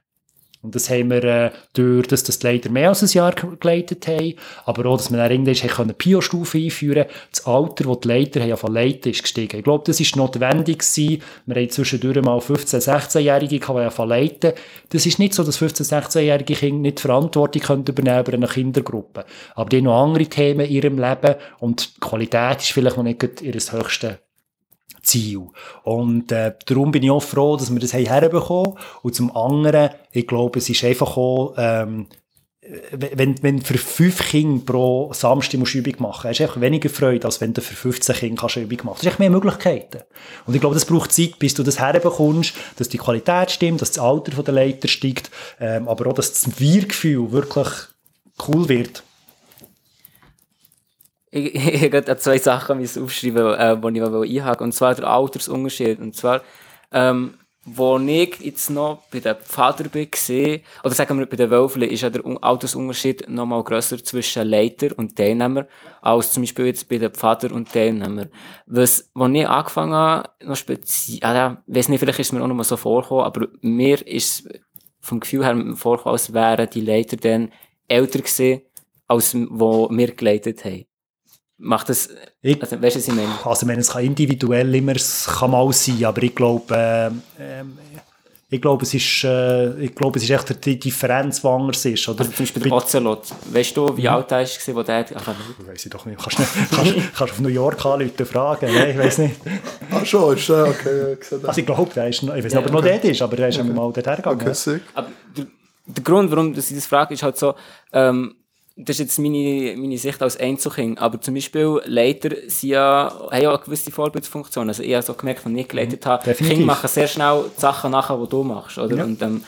Und das haben wir äh, durch, dass das leider mehr als ein Jahr geleitet haben, aber auch, dass wir dann irgendwann Pio-Stufe einführen Das Alter, das die Leiter haben, von leiten, ist gestiegen. Ich glaube, das ist notwendig gewesen. Wir haben zwischendurch mal 15-, 16-Jährige, die ja leiten Das ist nicht so, dass 15-, 16-jährige Kinder nicht Verantwortung können übernehmen über eine Kindergruppe. Aber die haben noch andere Themen in ihrem Leben und die Qualität ist vielleicht noch nicht ihr höchstes Ziel. Und äh, darum bin ich auch froh, dass wir das herbekommen Und zum anderen, ich glaube, es ist einfach auch, ähm, wenn, wenn für fünf Kinder pro Samstag musst du Übung machen hast du einfach weniger Freude, als wenn du für 15 Kinder kannst Übung machen kannst. Du hast mehr Möglichkeiten. Und ich glaube, das braucht Zeit, bis du das herbekommst, dass die Qualität stimmt, dass das Alter der Leiter steigt, ähm, aber auch, dass das Wir-Gefühl wirklich cool wird. Ich, ich, habe zwei Sachen aufschreiben, äh, die ich einhaken Und zwar der Altersunterschied. Und zwar, ähm, wo ich jetzt noch bei den Pfader bin gesehen, oder sagen wir bei den Wölfli, ist ja der Altersunterschied noch mal grösser zwischen Leiter und Teilnehmer, als zum Beispiel jetzt bei den Pfader und Teilnehmer. Was, wo ich angefangen habe, noch speziell, ja, weiß nicht, vielleicht ist es mir auch noch mal so vorgekommen, aber mir ist vom Gefühl her vorgekommen, als wären die Leiter dann älter gewesen, als wo wir geleitet haben. Macht das, ich, also, weißt du, was ich meine? Also, ich es kann individuell immer kann mal sein, aber ich glaube, äh, äh, ich glaube, es ist, äh, ich glaube, es ist echt die Differenz, die anders ist. Oder? Also zum Beispiel der Ocelot. Weißt du, wie mhm. alt er war, wo der... Ach, weiß ich doch nicht. Kannst, du kannst, kannst auf New York anrufen fragen. Nein, ich weiß nicht. Ach schon, ist der okay. Also ich glaube, der ist, ich weiß nicht, ob er noch dort ist, aber der ist okay. mal dort hergegangen. Okay, aber der, der Grund, warum ich das frage, ist halt so, ähm, das ist jetzt meine, meine Sicht als Einzelkind, aber zum Beispiel Leiter sind ja, haben ja eine gewisse Vorbildfunktion. Also ich habe so gemerkt, wenn ich geleitet mhm, habe, Definitiv. Kinder machen sehr schnell die Sachen nachher, die du machst. Oder? Ja. Und, ähm,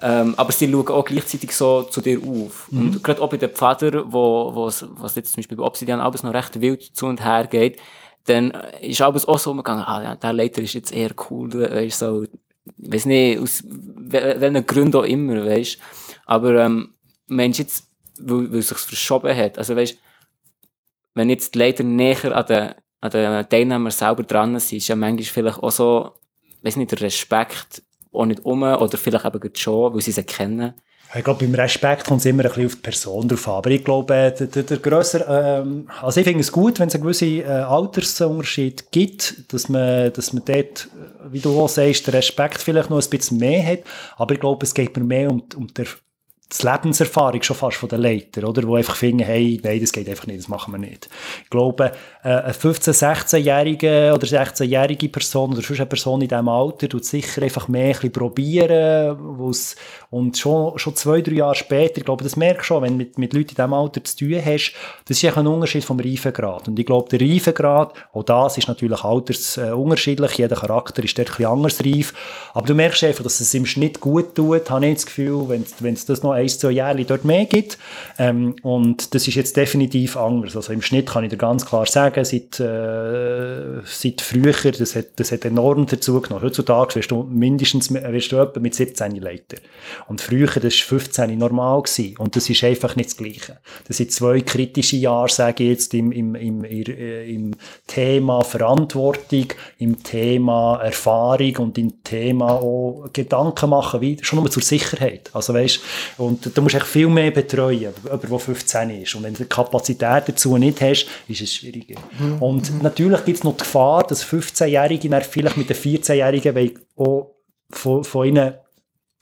ähm, aber sie schauen auch gleichzeitig so zu dir auf. Mhm. Und gerade auch bei den Pfadern, wo, wo was jetzt zum Beispiel bei Obsidian alles noch recht wild zu und her geht, dann ist alles auch so umgegangen, ah, ja, der Leiter ist jetzt eher cool, weißt so, ich weiß nicht, aus welchen Gründen auch immer, weißt Aber, ähm, Mensch, jetzt, weil, weil es sich verschoben hat. Also weißt, wenn jetzt die Leiter näher an den, an den Teilnehmern selber dran sind, ist ja manchmal vielleicht auch so, weiß nicht, der Respekt auch nicht um oder vielleicht eben schon, weil sie sie kennen. Ich glaube, beim Respekt kommt es immer ein bisschen auf die Person drauf an. Aber ich glaube, der, der, der grösser, ähm, also ich finde es gut, wenn es einen gewissen äh, Altersunterschied gibt, dass man, dass man dort, wie du auch sagst, den Respekt vielleicht noch ein bisschen mehr hat. Aber ich glaube, es geht mir mehr um, um die die Lebenserfahrung schon fast von den Leitern, oder? Die einfach finden, hey, nein, das geht einfach nicht, das machen wir nicht. Ich glaube, äh, eine 15-, 16-jährige oder 16-jährige Person oder sonst eine Person in diesem Alter tut sicher einfach mehr ein bisschen probieren, und schon, schon zwei, drei Jahre später, ich glaube, das merkst du schon, wenn du mit, mit Leuten in diesem Alter zu tun hast, das ist ein Unterschied vom Reifegrad. Und ich glaube, der Reifegrad, auch das ist natürlich altersunterschiedlich, jeder Charakter ist dort ein bisschen anders reif, aber du merkst einfach, dass es im Schnitt gut tut, habe ich das Gefühl, wenn es das noch ein, zwei Jahre dort mehr gibt. Ähm, und das ist jetzt definitiv anders. Also im Schnitt kann ich dir ganz klar sagen, seit, äh, seit früher, das hat, das hat enorm dazu genommen. Heutzutage wirst du mindestens wirst du mit 17 Leiter. Und früher, das war 15 normal gewesen. Und das ist einfach nicht das Gleiche. Das sind zwei kritische Jahre, sage ich jetzt, im, im, im, im Thema Verantwortung, im Thema Erfahrung und im Thema auch Gedanken machen, wie, schon nur zur Sicherheit. Also weißt, Und du musst echt viel mehr betreuen, jemand, der 15 ist. Und wenn du die Kapazität dazu nicht hast, ist es schwieriger. Mhm. Und natürlich gibt es noch die Gefahr, dass 15-Jährige vielleicht mit den 14-Jährigen auch von, von ihnen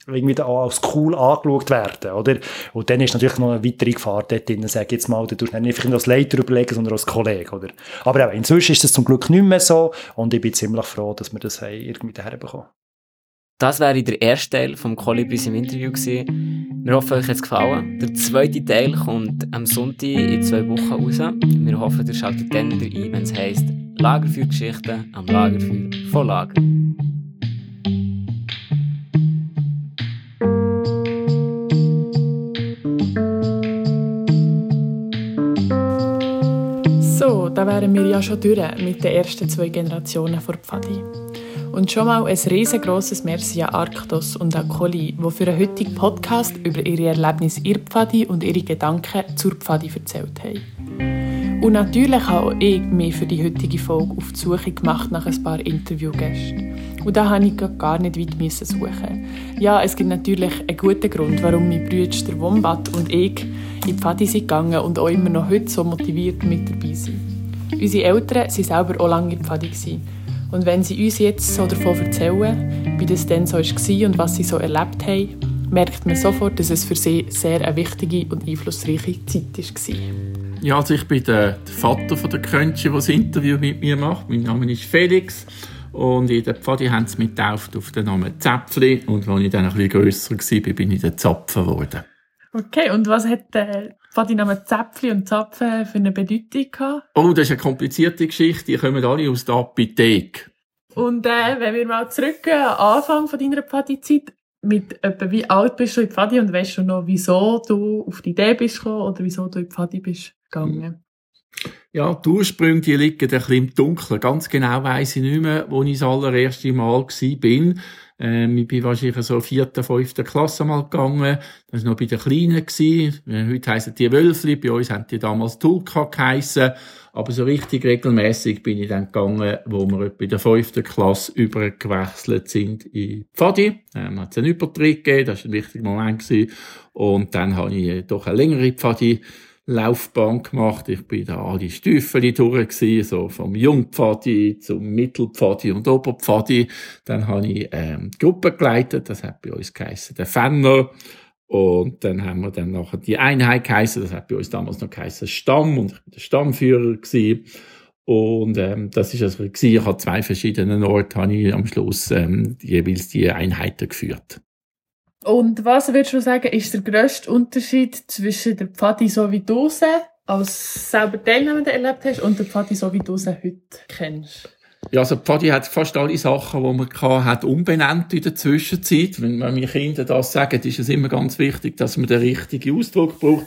irgendwie als cool angeschaut werden, oder? Und dann ist natürlich noch eine weitere Gefahr dort drin, sag jetzt mal, du tust nicht einfach als Leiter überlegen, sondern als Kollege, oder? Aber auch inzwischen ist das zum Glück nicht mehr so und ich bin ziemlich froh, dass wir das irgendwie herbekommen. Das wäre der erste Teil vom Kolibris im Interview gewesen. Wir hoffen, euch hat es gefallen. Der zweite Teil kommt am Sonntag in zwei Wochen raus. Wir hoffen, ihr schaltet dann wieder ein, wenn es heisst Lagerfeuergeschichten am Lagerfeuer von Lager. So, da wären wir ja schon durch mit den ersten zwei Generationen von Pfadi. Und schon mal ein riesengroßes Merci an Arktos und an Coli, die für einen heutigen Podcast über ihre Erlebnisse ihr Pfadi und ihre Gedanken zur Pfadi erzählt haben. Und natürlich habe auch ich mich für die heutige Folge auf die Suche gemacht nach ein paar Interviewgästen. Und da habe ich gar nicht weit suchen. Ja, es gibt natürlich einen guten Grund, warum mein Bruder der Wombat und ich in die Pfadi sind gegangen und auch immer noch heute so motiviert mit dabei sind. Unsere Eltern waren selber auch lange in die Pfadi. Und wenn sie uns jetzt so davon erzählen, wie das dann so war und was sie so erlebt haben, merkt man sofort, dass es für sie sehr eine wichtige und einflussreiche Zeit war. Ja, also ich bin der Vater von der Könche, der das Interview mit mir macht. Mein Name ist Felix. Und in der Pfadi haben sie mich getauft auf den Namen Zäpfli. Und als ich dann ein bisschen grösser war, bin ich der Zapfen geworden. Okay, und was hat der Pfadiname Zäpfli und Zapfen für eine Bedeutung gehabt? Oh, das ist eine komplizierte Geschichte. Die kommen alle aus der Apotheke. Und äh, wenn wir mal zurückgehen am Anfang von deiner Pfadi-Zeit, mit etwa wie alt bist du in Pfadi und weißt du noch, wieso du auf die Idee bist gekommen oder wieso du in Pfadi bist gegangen? Ja, die Ursprünge die liegen ein bisschen im Dunkeln. Ganz genau weiss ich nicht mehr, wo ich das allererste Mal war. Ähm, ich bin wahrscheinlich so vierten, fünften Klasse mal gegangen. Das war noch bei den Kleinen. Gewesen. Äh, heute heissen die Wölfli. Bei uns haben die damals Tulka geheissen. Aber so richtig regelmäßig bin ich dann gegangen, wo wir in der fünften Klasse übergewechselt sind in Pfadi. Ähm, hat es einen Übertritt gegeben. Das war ein wichtiger Moment. Gewesen. Und dann habe ich doch eine längere Pfadi Laufbahn gemacht. Ich bin da alle Stiefel durch gewesen, so vom Jungpfadi zum Mittelpfadi und Oberpfadi. Dann habe ich ähm, Gruppe geleitet, das hat bei uns geheißen der Fenner. Und dann haben wir dann nachher die Einheit geheißen, das hat bei uns damals noch geheißen Stamm und ich bin der Stammführer gewesen. Und ähm, das ist also. Ich habe zwei verschiedenen Orte habe ich am Schluss ähm, jeweils die Einheiten geführt. Und was würdest du sagen, ist der grösste Unterschied zwischen der Pfadi so wie du sie als selber Teilnehmende erlebt hast und der Pfadi so wie du sie heute kennst? Ja, also Pfadi hat fast alle Sachen, die man kann, hat umbenannt in der Zwischenzeit. Wenn man meine Kinder das sagen, ist es immer ganz wichtig, dass man den richtigen Ausdruck braucht.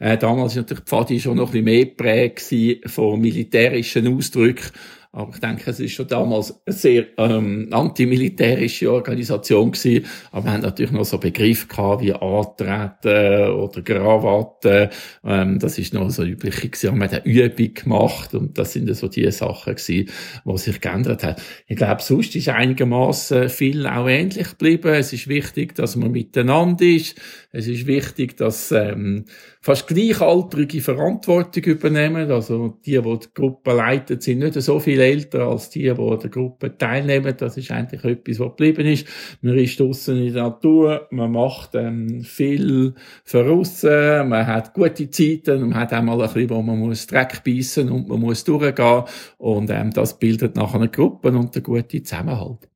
Äh, damals war natürlich Pfadi schon noch ein bisschen mehr geprägt von militärischen Ausdrücken aber ich denke, es ist schon damals eine sehr ähm, antimilitärische Organisation gewesen. Aber wir haben natürlich noch so Begriffe gehabt wie Antreten oder Krawatte. Ähm, das ist noch so üblich gewesen. Wir haben eine Übung gemacht und das sind so die Sachen gewesen, die sich geändert haben. Ich glaube, sonst ist einigermaßen viel auch ähnlich geblieben. Es ist wichtig, dass man miteinander ist. Es ist wichtig, dass ähm, fast gleichaltrige Verantwortung übernehmen. Also die, die die Gruppe leiten, sind nicht so viel älter als die, die an der Gruppe teilnehmen. Das ist eigentlich etwas, was geblieben ist. Man ist draussen in der Natur, man macht ähm, viel voraus, man hat gute Zeiten, man hat auch mal ein bisschen, wo man muss Dreck beißen und man muss durchgehen. Und ähm, das bildet nachher eine Gruppe und einen guten Zusammenhalt.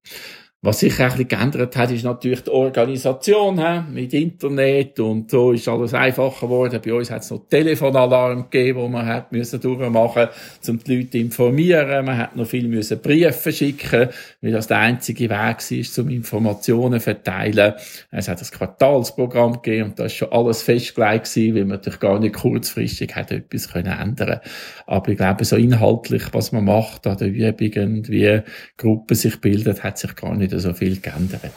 Was sich ein bisschen geändert hat, ist natürlich die Organisation he? mit Internet und so ist alles einfacher geworden. Bei uns hat es noch Telefonalarm gegeben, wo man hat müssen durchmachen, um die Leute zu informieren. Man hat noch viel müssen Briefe schicken, weil das der einzige Weg war, um Informationen zu verteilen. Es hat das Quartalsprogramm gegeben und da ist schon alles festgelegt gewesen, weil man natürlich gar nicht kurzfristig hat etwas können ändern. Aber ich glaube, so inhaltlich, was man macht an den Übungen, wie Gruppen sich bilden, hat sich gar nicht so viel geändert.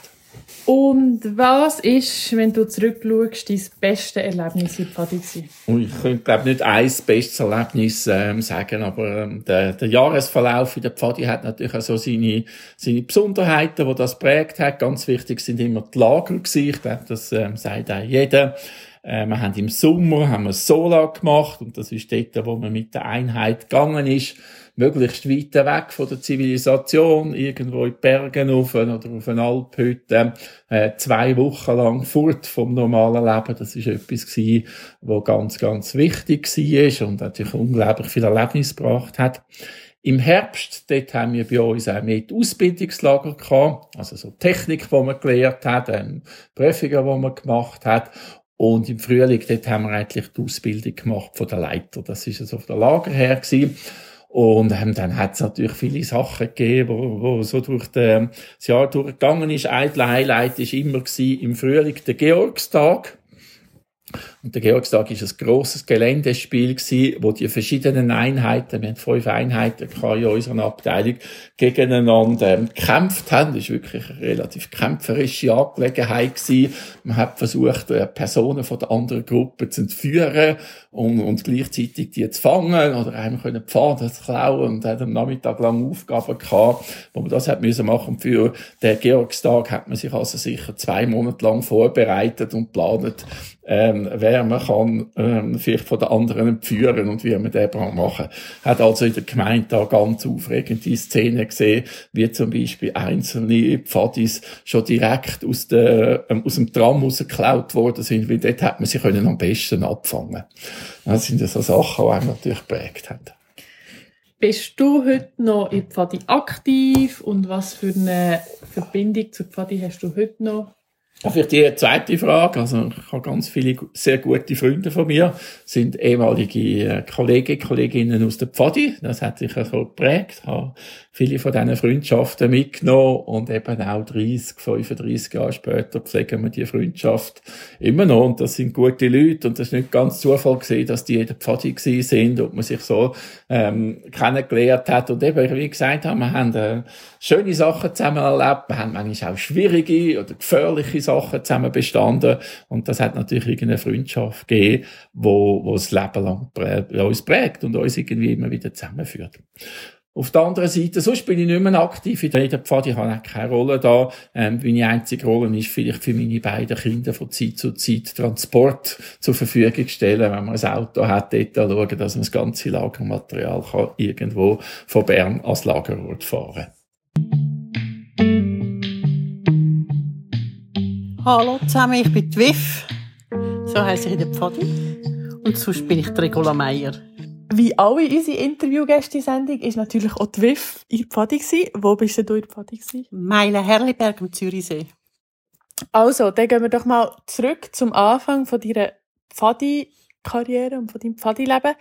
Und was ist, wenn du zurückschaust, dein beste Erlebnis in Pfadi? Und ich könnte, glaube nicht ein bestes Erlebnis ähm, sagen, aber ähm, der, der Jahresverlauf in der Pfadi hat natürlich auch so seine, seine Besonderheiten, die das prägt hat. Ganz wichtig sind immer die Lager gewesen. Ich glaube, das ähm, sagt auch jeder. Äh, wir haben im Sommer haben wir Sola gemacht und das ist dort, wo man mit der Einheit gegangen ist möglichst weit weg von der Zivilisation, irgendwo in Bergen rauf oder auf eine Alphütte, äh, zwei Wochen lang fort vom normalen Leben. Das ist etwas gewesen, was ganz, ganz wichtig war und natürlich unglaublich viel Erlebnis gebracht hat. Im Herbst, dort haben wir bei uns auch mit Ausbildungslager gehabt, also so Technik, die man gelernt hat, ähm, Prüfungen, die man gemacht hat. Und im Frühling, dort haben wir eigentlich die Ausbildung gemacht von der Leiter. Das ist also auf der Lager her gewesen. Und ähm, dann hat es natürlich viele Sachen gegeben, wo, wo so durch den, das Jahr durchgegangen ist. Ein Highlight war immer gewesen, im Frühling der Georgstag. Und der Georgstag ist ein grosses Geländespiel gewesen, wo die verschiedenen Einheiten, wir haben fünf Einheiten in unserer Abteilung, gegeneinander ähm, gekämpft haben. Das war wirklich eine relativ kämpferische Angelegenheit gewesen. Man hat versucht, äh, Personen von der anderen Gruppe zu entführen und, und gleichzeitig die zu fangen oder einem können Pfade zu klauen und hat am Nachmittag lang Aufgaben gehabt, wo man das hat müssen machen. für den Georgstag hat man sich also sicher zwei Monate lang vorbereitet und geplant, ähm, wer man kann ähm, vielleicht von den anderen entführen und wie man den machen Hat also in der Gemeinde da ganz aufregende Szenen gesehen, wie zum Beispiel einzelne Pfadis schon direkt aus, der, ähm, aus dem Tram rausgeklaut worden sind, weil dort hat man sie können am besten abfangen Das sind ja so Sachen, die einem natürlich geprägt haben. Bist du heute noch in Pfadi aktiv und was für eine Verbindung zu Pfadi hast du heute noch? Vielleicht die zweite Frage. Also, ich habe ganz viele sehr gute Freunde von mir, sind ehemalige äh, Kollegen, Kolleginnen aus der Pfadi. Das hat sich so geprägt. Ich habe viele von diesen Freundschaften mitgenommen und eben auch 30, 35 Jahre später pflegen wir die Freundschaft immer noch. Und das sind gute Leute und das ist nicht ganz Zufall gesehen, dass die in der Pfadi gewesen sind und man sich so ähm, kennengelernt hat. Und eben, wie gesagt haben, wir haben äh, schöne Sachen zusammen erlebt, wir haben manchmal auch schwierige oder gefährliche Sachen zusammen bestanden und das hat natürlich irgendeine Freundschaft gegeben, wo, wo das Leben lang prä uns prägt und uns irgendwie immer wieder zusammenführt. Auf der anderen Seite, sonst bin ich nicht mehr aktiv in der Pfad, ich habe auch keine Rolle da. Ähm, meine einzige Rolle ist vielleicht für meine beiden Kinder von Zeit zu Zeit Transport zur Verfügung stellen, wenn man ein Auto hat, dort schauen, dass man das ganze Lagermaterial kann irgendwo von Bern als Lagerort fahren Hallo zusammen, ich bin Wiff. So heisst ich in der Pfadi. Und sonst bin ich Regula Meier. Wie alle unsere Interviewgäste in Sendung ist natürlich auch die WIF in Pfadi gewesen. Wo bist du in Pfadi gewesen? Meilen Herliberg am Zürichsee. Also, dann gehen wir doch mal zurück zum Anfang von deiner Pfadi-Karriere und von deinem Pfadi-Leben.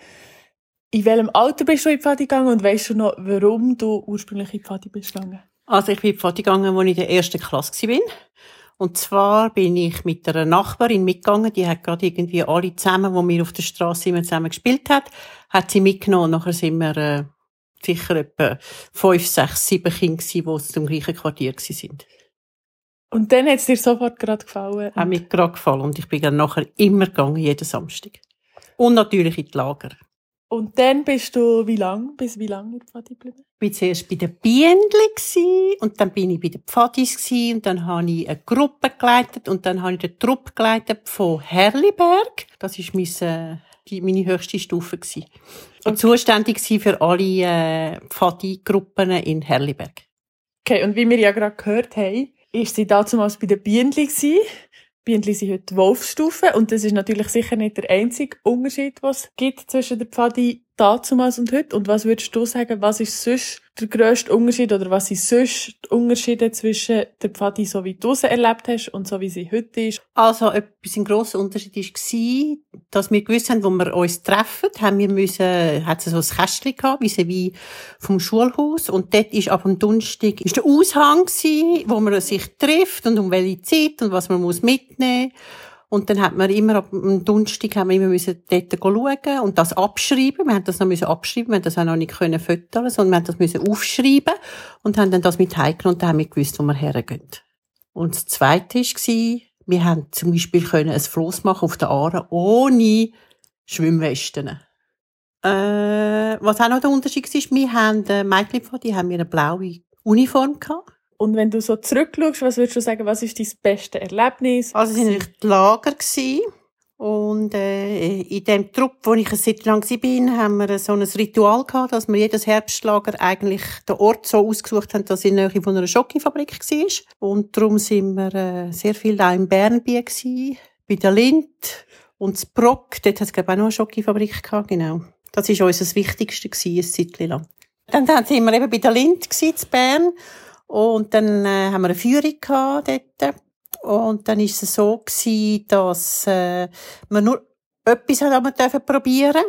In welchem Alter bist du in Pfadi gegangen und weißt du noch, warum du ursprünglich in Pfadi bist gegangen? Also, ich bin in Pfadi gegangen, als ich in der ersten Klasse war. Und zwar bin ich mit einer Nachbarin mitgegangen, die hat gerade irgendwie alle zusammen, wo wir auf der Straße immer zusammen gespielt hat, hat sie mitgenommen. Nachher sind wir äh, sicher etwa fünf, sechs, sieben Kinder gewesen, die zum gleichen Quartier sind. Und dann hat es dir sofort gerade gefallen? Hat mir gerade gefallen und ich bin dann nachher immer gegangen, jeden Samstag. Und natürlich in die Lager. Und dann bist du wie lang, bis wie lange in Pfadi geblieben? Ich war zuerst bei den Biendli und dann bin ich bei den Pfadis und dann habe ich eine Gruppe geleitet und dann habe ich den Trupp geleitet von Herliberg. Das war mein, äh, die, meine höchste Stufe. Gewesen. Und okay. zuständig für alle äh, Pfadi-Gruppen in Herliberg. Okay, und wie wir ja gerade gehört haben, ist sie damals bei den Biendli Bienen sind heute Wolfsstufe und das ist natürlich sicher nicht der einzige Unterschied, was es gibt zwischen der Pfadi damals und heute. Und was würdest du sagen, was ist sonst der grösste Unterschied oder was sind sonst die Unterschiede zwischen der Pfadi, so wie du sie erlebt hast und so wie sie heute ist? Also, etwas ein grosser Unterschied war, dass wir gewusst haben, wo wir uns treffen, haben wir müssen, hat es so ein Kästchen gehabt, wie wie vom Schulhaus. Und dort ist ab dem Donnerstag, ist der Aushang gewesen, wo man sich trifft und um welche Zeit und was man muss mitnehmen muss. Und dann hat man immer am Donnerstag haben wir immer müssen dort schauen und das abschreiben. Wir haben das noch müssen abschreiben, wir haben das auch noch nicht können füttern, sondern wir haben das müssen aufschreiben und haben dann das mit heimgenommen und dann haben wir gewusst, wo wir hergehen. Und das Zweite war, wir haben zum Beispiel können ein Floss machen auf der Aare ohne Schwimmwesten. Äh, was auch noch der Unterschied war, wir haben, äh, Mädchen die haben wir eine blaue Uniform gehabt. Und wenn du so zurückschaust, was würdest du sagen, was ist dein beste Erlebnis? Also es waren die Lager. Und äh, in dem Trupp, wo ich Zeit lang war, haben wir so ein Ritual gehabt, dass wir jedes Herbstlager eigentlich den Ort so ausgesucht haben, dass in der Nähe von einer Schokifabrik war. Und darum sind wir äh, sehr viel auch in Bernbier gewesen, bei der Lind und das Brock. Dort hat es, glaube ich, auch noch eine Schokifabrik gehabt, genau. Das war uns das Wichtigste gewesen, ein Zeit lang. Dann, dann sind wir eben bei der Lind gewesen, in Bern. Und dann äh, haben wir eine Führung gehabt dort. Und dann ist es so gewesen, dass äh, wir nur etwas haben dürfen probieren.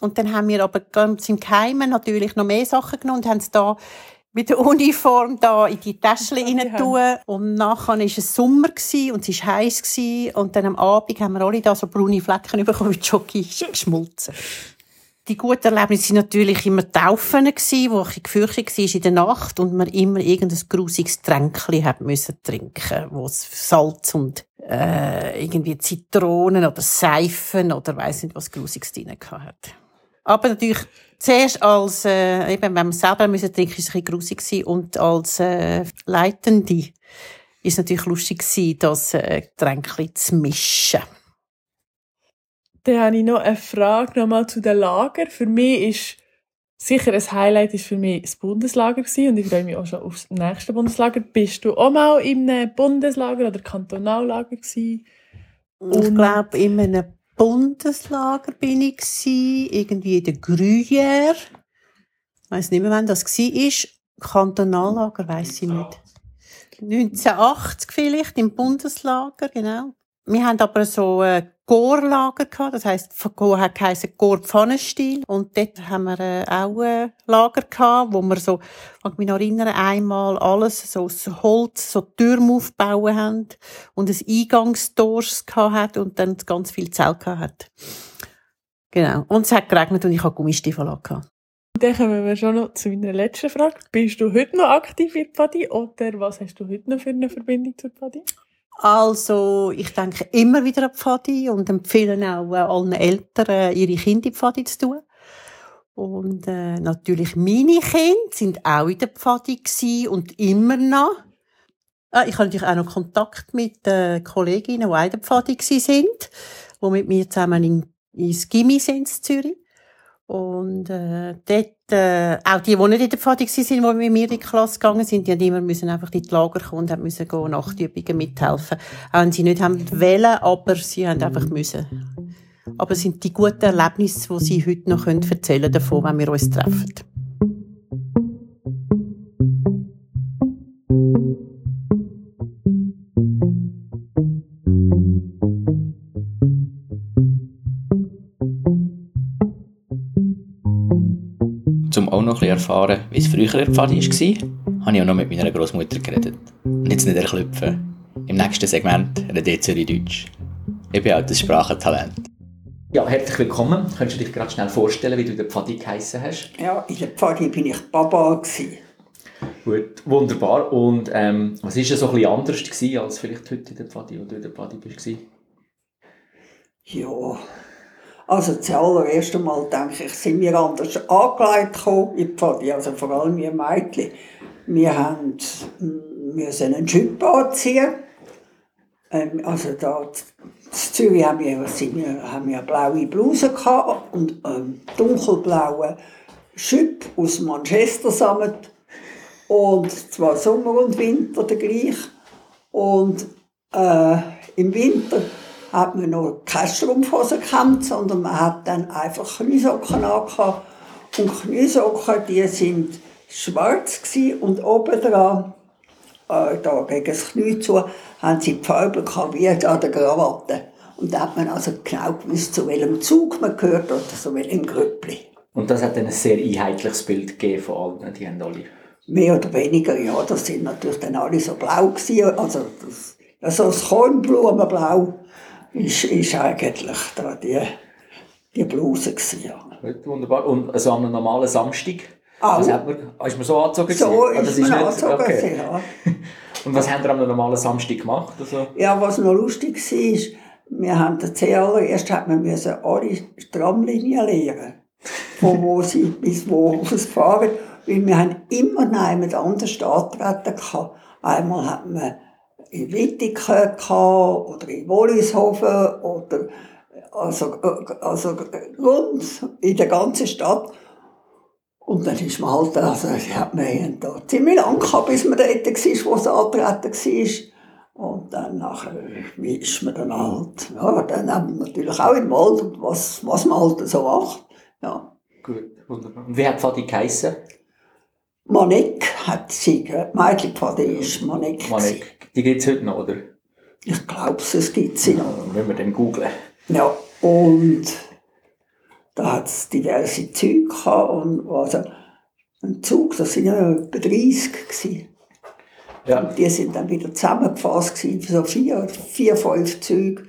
Und dann haben wir aber ganz im Geheimen natürlich noch mehr Sachen genommen und haben es da mit der Uniform da in die Taschen rein tun. Und nachher war es Sommer gewesen, und es war heiß gewesen, und dann am Abend haben wir alle da so braune Flecken bekommen, wie die Jockey geschmolzen. Die guten Erlebnisse waren natürlich immer Taufen, wo ich gefürchtet war in der Nacht und man immer irgendein grusiges Tränkchen müssen trinken, wo Salz und äh, irgendwie Zitronen oder Seifen oder weiss nicht was grusiges drin hat. Aber natürlich zuerst als äh, eben wenn man selber trinken, ist es ein bisschen grusig und als äh, Leitende ist es natürlich lustig gewesen, das äh, Tränkchen zu mischen. Dann habe ich noch eine Frage nochmal zu den Lager. Für mich ist sicher ein Highlight ist für mich das Bundeslager gewesen, und ich freue mich auch schon aufs nächste Bundeslager. Bist du auch mal in einem Bundeslager oder Kantonallager gewesen? Ich glaube, in einem Bundeslager bin ich gewesen, irgendwie in der Gruyère. Ich weiss nicht mehr, wann das war. Kantonallager weiss ich nicht. 1980 vielleicht, im Bundeslager, genau. Wir haben aber so ein Gorlager gehabt, das heisst, Go hat geheissen Gor Pfannenstil. Und dort haben wir äh, auch ein Lager gehabt, wo wir so, ich mich noch erinnern, einmal alles so aus Holz, so Türme aufbauen haben und ein Eingangstor gehabt und dann ganz viel Zelt gehabt hat. Genau. Und es hat geregnet und ich hatte Gummistiefel gehabt. Dann kommen wir schon noch zu meiner letzten Frage. Bist du heute noch aktiv in Pfadi oder was hast du heute noch für eine Verbindung zur Pfadi? Also, ich denke immer wieder an Pfadi und empfehle auch äh, allen Eltern, äh, ihre Kinder in Pfadi zu tun. Und äh, natürlich meine Kinder sind auch in der Pfadi gewesen und immer noch. Ah, ich habe natürlich auch noch Kontakt mit äh, Kolleginnen, die auch in der Pfadi sind, die mit mir zusammen in, ins Gimmi sind in Zürich. Und äh, dort, äh, auch die, die nicht in der Pfadi waren, die mit mir in die Klasse gegangen sind, die haben immer müssen einfach in die Lager kommen und müssen gehen, Nachtübungen mithelfen. Auch wenn sie nicht haben wollen, aber sie haben einfach müssen. Aber es sind die guten Erlebnisse, die sie heute noch erzählen können davon, wenn wir uns treffen. Auch noch ein bisschen erfahren, wie es früher in der Pfadi war, habe ich auch noch mit meiner Großmutter geredet. Und jetzt nicht erklüpfen. Im nächsten Segment rede ich Zürich-Deutsch. Ich bin auch das Sprachentalent. Ja, herzlich willkommen. Könntest du dich gerade schnell vorstellen, wie du in der Pfadi geheissen hast? Ja, in der Pfadi bin ich Baba. Gewesen. Gut, wunderbar. Und ähm, was war so ein bisschen anders gewesen, als vielleicht heute in der Pfadi, wo du in der Pfadi bist? Ja, also zuallererst einmal denke ich, sind wir anders angelegt gekommen in die Pfadi, also vor allem wir Mädchen. Wir haben müssen einen Schüpp anziehen. Ähm, also da in Zürich haben wir, wir, haben wir blaue Blusen gehabt und ähm, dunkelblaue Schüpp aus Manchester Sammet. Und zwar Sommer und Winter der gleich. Und äh, im Winter hat man noch keine Strumpfhosen gehabt, sondern man hat dann einfach Kniesocken angehabt. Und Kniesocken, die sind schwarz gewesen und oben dran, äh, da gegen das Knie zu, haben sie die Farbe gehabt, wie an der Krawatte. Und da hat man also genau gewusst, zu welchem Zug man gehört oder zu welchem Grüppli. Und das hat dann ein sehr einheitliches Bild gegeben von allen, die haben alle... Mehr oder weniger, ja, das sind natürlich dann alle so blau gewesen, also das, also das Kornblumenblau ist, ist eigentlich da die, die Bluse gewesen, ja. Gut, wunderbar. Und also an einem normalen Samstag? Auch. Was hat man, ist man so angezogen? So? Ah, ist man angezogen, okay. ja. Und was habt ihr am normalen Samstag gemacht? Also? Ja, was noch lustig war, wir haben zuallererst hat man müssen alle Tramlinien lernen. Von wo sie bis wo es fahren. Weil wir haben immer jemand anders antreten gehabt. Einmal hat man in Wittigen oder in Wollishofen oder also, also rund in der ganzen Stadt. Und dann ist man halt, also, hat man da ziemlich lang gehabt, bis man dort war, wo es antreten war. Und dann nachher, wie ist man dann halt, ja, dann haben wir natürlich auch im Wald was, was man halt so macht, ja. Gut, wunderbar. Und wie hat Pfadi geheissen? Monik hat sie, die Mädchenpfadi ist Monik. Monik. Die gibt es heute noch, oder? Ich glaube, es gibt sie noch. Ja, müssen wir dann googlen. Ja, und da hat es diverse Züge gehabt und also ein Zug, das sind ja etwa 30 gewesen. Ja. Und die sind dann wieder zusammengefasst gewesen, so vier, vier, fünf Züge.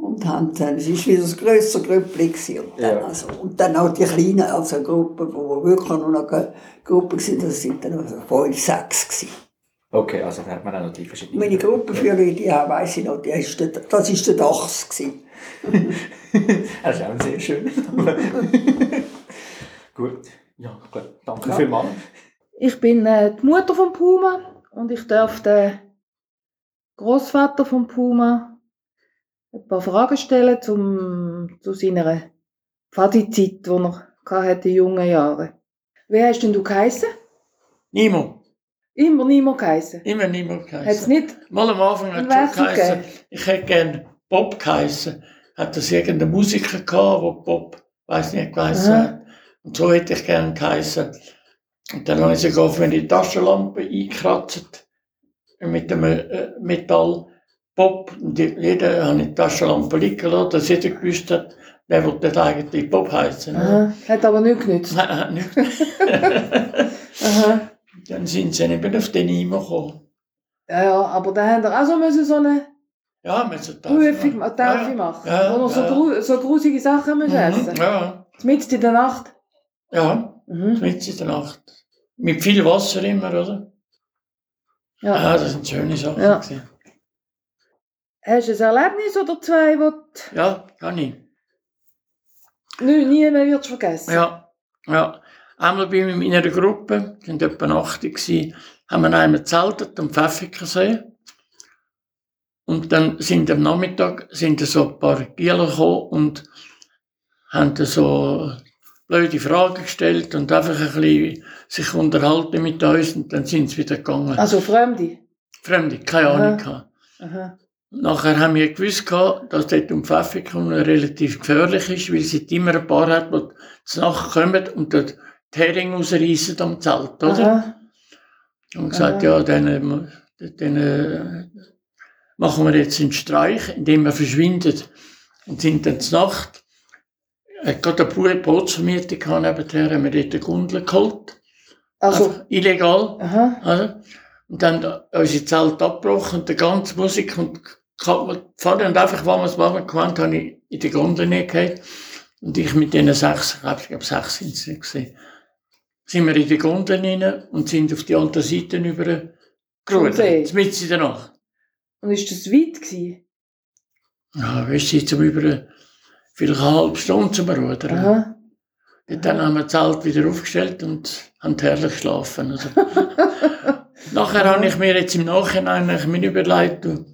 Und haben dann, es war wieder ein grösser Grüppli gewesen. Und dann, Ja. also, und dann auch die kleinen, also Gruppen, wo wirklich nur noch eine Gruppe waren, das sind dann also fünf, sechs gewesen. Okay, also da hat man auch noch die verschiedenen. Meine Gruppenführerin, die weiss ich noch, die ist der, das war der Dachs. Das ist auch sehr schön. Gut. Ja, gut. Danke Ja. vielmals. Ich bin äh, die Mutter von Puma und ich darf den Großvater von Puma ein paar Fragen stellen zum, zu seiner Pfadi-Zeit, die er hatte in jungen Jahren. Wie hast denn du geheissen? Niemand. Immer niemand geheissen. Immer Hat's geheißen. nicht? Mal am Anfang hat es schon geheißen, ich hätte gerne Bob geheißen. Hat das irgendein Musiker gehabt, der Bob, weiß nicht, geheißen Aha. hat. Und so hätte ich gerne geheißen. Und dann habe ich sogar auf meine Taschenlampe eingekratzt. Mit dem äh, Metall. Und die- jeder hat die Taschenlampe liegen lassen, dass jeder gewusst hat, wer will denn eigentlich Bob heißen. Aha. Hat aber nicht genützt. Nein, nicht. Aha. Dann sind sie eben auf den gekommen. Ja, ja, aber da haben wir auch so müssen so eine Ja, wir sind Prüfung, ma- Taufe machen. Ja, wo so, ja. so grusige Sachen müssen essen. Mhm, ja, Mitten in der Nacht. ja, Mhm. mitten in der Nacht. Mit viel Wasser immer, oder? Ja. Ja, das sind schöne Sachen. Ja. Hast du ein Erlebnis oder zwei, wo du Ja, kann ich. nie, nie mehr wirst vergessen? Ja, ja. Einmal bin ich in meiner Gruppe, wir waren etwa 80, gewesen, haben wir einmal zeltet am Pfäffikensee. Und dann sind am Nachmittag sind so ein paar Gielen gekommen und haben so blöde Fragen gestellt und einfach ein bisschen sich unterhalten mit uns und dann sind sie wieder gegangen. Also Fremde? Fremde, keine Aha. Ahnung gehabt. Aha. Nachher haben wir gewusst, gehabt, dass dort um Pfäffikum relativ gefährlich ist, weil es immer ein paar hat, die zur Nacht kommen und dort die Heringe rausreißen am Zelt, oder? Aha. Und gesagt, Aha. ja, dann, äh, dann äh, machen wir jetzt einen Streich, indem wir verschwinden. Und sind dann zur Nacht, äh, gerade eine Bo- Bootsvermietung gehabt, nebenher haben wir dort eine Gundel geholt. Also, Einfach illegal. aha. Oder? Und dann unsere Zelt abgebrochen und die ganze Musik und Pfade und einfach, wann wir es machen konnten, habe ich in die Gondel gehabt. Und ich mit diesen sechs, ich glaube, ich sechs sind es gewesen, sind wir in die Gondel rein und sind auf die andere Seite über Zum See. gerudert. Mitten in der Nacht. Und ist das weit gewesen? Ja, weißt du, zum über vielleicht eine halbe Stunde zum Rudern. Aha. Und dann haben wir das Zelt wieder aufgestellt und haben herrlich geschlafen. Also. Nachher habe ich mir jetzt im Nachhinein eigentlich mir überlegt, du,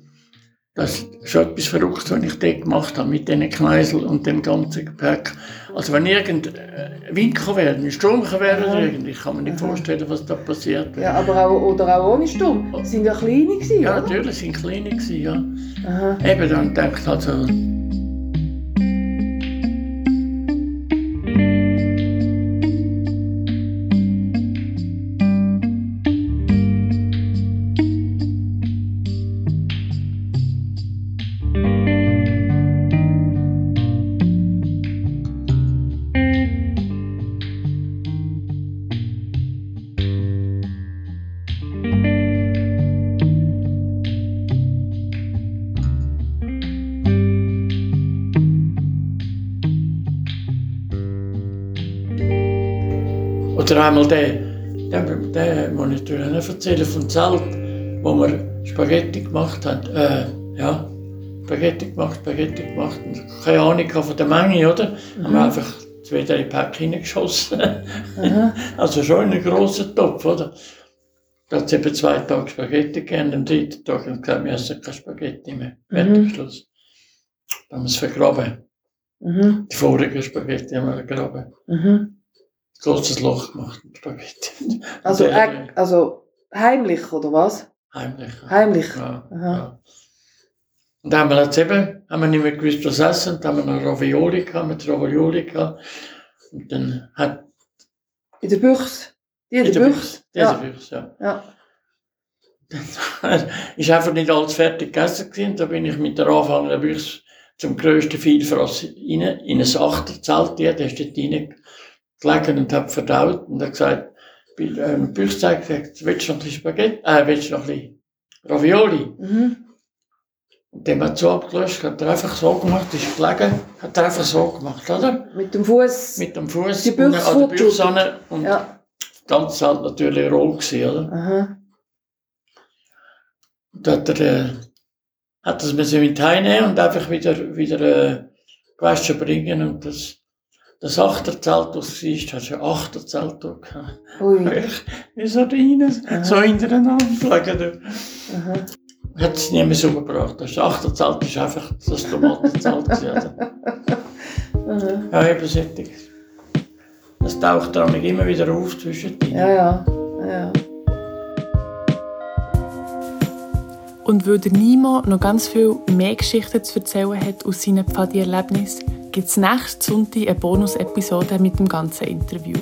das ist schon etwas Verrücktes, was ich dort gemacht habe mit diesen Kneisel und dem ganzen Gepäck. Also wenn irgend äh, Wind werden, ein Sturm werden, Aha. irgendwie, ich kann mir nicht vorstellen, was da passiert. Ja, aber auch, oder auch ohne Sturm. Das sind ja kleine gewesen, Ja, oder? natürlich, sind kleine gewesen, ja. Aha. Eben, dann denke ich also, einmal der, der, der muss ich natürlich noch erzählen, vom Zelt, wo wir Spaghetti gemacht haben. Äh, ja, Spaghetti gemacht, Spaghetti gemacht. Und keine Ahnung von der Menge, oder? Mhm. Haben wir einfach zwei, drei Päckchen hineingeschossen. Mhm. also schon in einen grossen Topf, oder? Da hat es eben zwei Tage Spaghetti gegeben. Am dritten Tag haben wir essen keine Spaghetti mehr. Mhm. Schluss. Dann haben wir es vergraben. Mhm. Die vorigen Spaghetti haben wir vergraben. Mhm. Großes Loch gemacht. Also, äh, also heimlich, oder was? Heimlich. Heimlich. Ja, ja. Und dann haben wir jetzt eben, haben wir nicht mehr gewusst, was essen. Dann haben wir noch Ravioli gehabt, mit Ravioli gehabt. Und dann hat... In der Büchse? Die in der Büchse? Ja. in der Büchse, ja. ja. Dann ist einfach nicht alles fertig gegessen gewesen. Da bin ich mit der Anfang der Büchse zum grössten Vielfraß rein, in ein Achterzelt. Der ist dort reingelegen und hat verdaut und hat gesagt, bei ähm, Büchse gesagt, willst du noch ein bisschen Spaghetti, äh, willst du noch ein bisschen Ravioli? Mhm. Und dem hat so abgelöscht, hat er einfach so gemacht, ist gelegen, hat er einfach so gemacht, oder? Mit dem Fuß. Mit dem Fuß. Die Büchse an der Büchse und ja. das halt natürlich roh gewesen, oder? Aha. Und hat er, äh, hat das müssen mit heimnehmen und einfach wieder, wieder, äh, gewaschen bringen und das, das Achterzelt, das du siehst, hast du ein Achterzelt gehabt. Ui. Wie Sardinen, so hintereinander gelegen. Aha hat es nie mehr so gebracht. Das Achterzelt ist einfach das Tomatenzelt. mhm. Ja, eben sättig. Das taucht dann immer wieder auf zwischen Ja, ja. ja. Und weil der Nimo noch ganz viel mehr Geschichten zu erzählen hat aus seinen Pfadi-Erlebnissen, gibt es nächsten Sonntag eine Bonus-Episode mit dem ganzen Interview.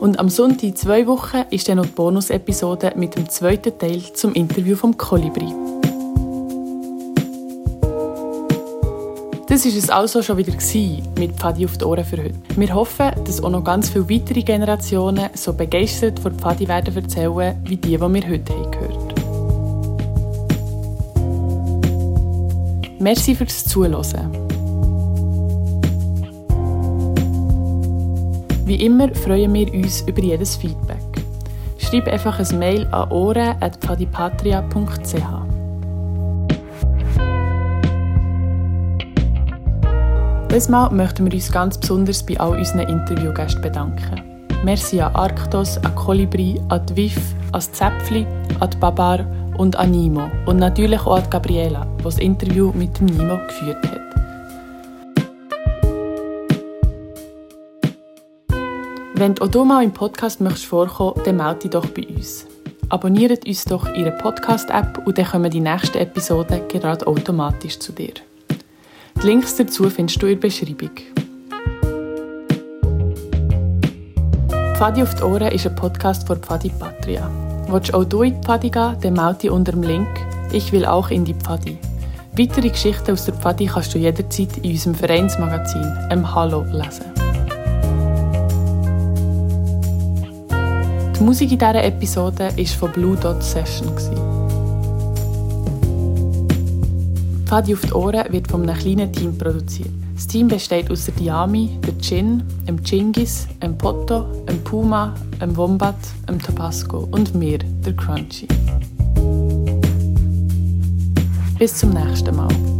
Und am Sonntag zwei Wochen ist dann noch die Bonus-Episode mit dem zweiten Teil zum Interview vom Kolibri. Das war es also schon wieder mit Pfadi auf die Ohren für heute. Wir hoffen, dass auch noch ganz viele weitere Generationen so begeistert von Pfadi werden erzählen, wie die, die wir heute haben gehört Merci fürs Zuhören. Wie immer freuen wir uns über jedes Feedback. Schreib einfach ein Mail an ohren.pfadipatria.ch. Dieses Mal möchten wir uns ganz besonders bei all unseren Interviewgästen bedanken. Merci an Arktos, an Kolibri, an die an Zäpfli, an Babar und an Nimo. Und natürlich auch an Gabriela, die das Interview mit Nimo geführt hat. Wenn du auch du mal im Podcast möchtest vorkommen, dann melde dich doch bei uns. Abonniert uns doch Ihre Podcast-App und dann kommen die nächsten Episoden gerade automatisch zu dir. Die Links dazu findest du in der Beschreibung. Pfadi auf die Ohren ist ein Podcast von Pfadi Patria. Willst auch du in die Pfadi gehen, dann melde dich unter dem Link «Ich will auch in die Pfadi». Weitere Geschichten aus der Pfadi kannst du jederzeit in unserem Vereinsmagazin «Im Hallo» lesen. Die Musik in dieser Episode war von Blue Dot Session. Pfadi auf die Ohren wird von einem kleinen Team produziert. Das Team besteht aus der Diami, der Gin, dem Chingis, dem Poto, dem Puma, dem Wombat, dem Tabasco und mir, der Crunchy. Bis zum nächsten Mal.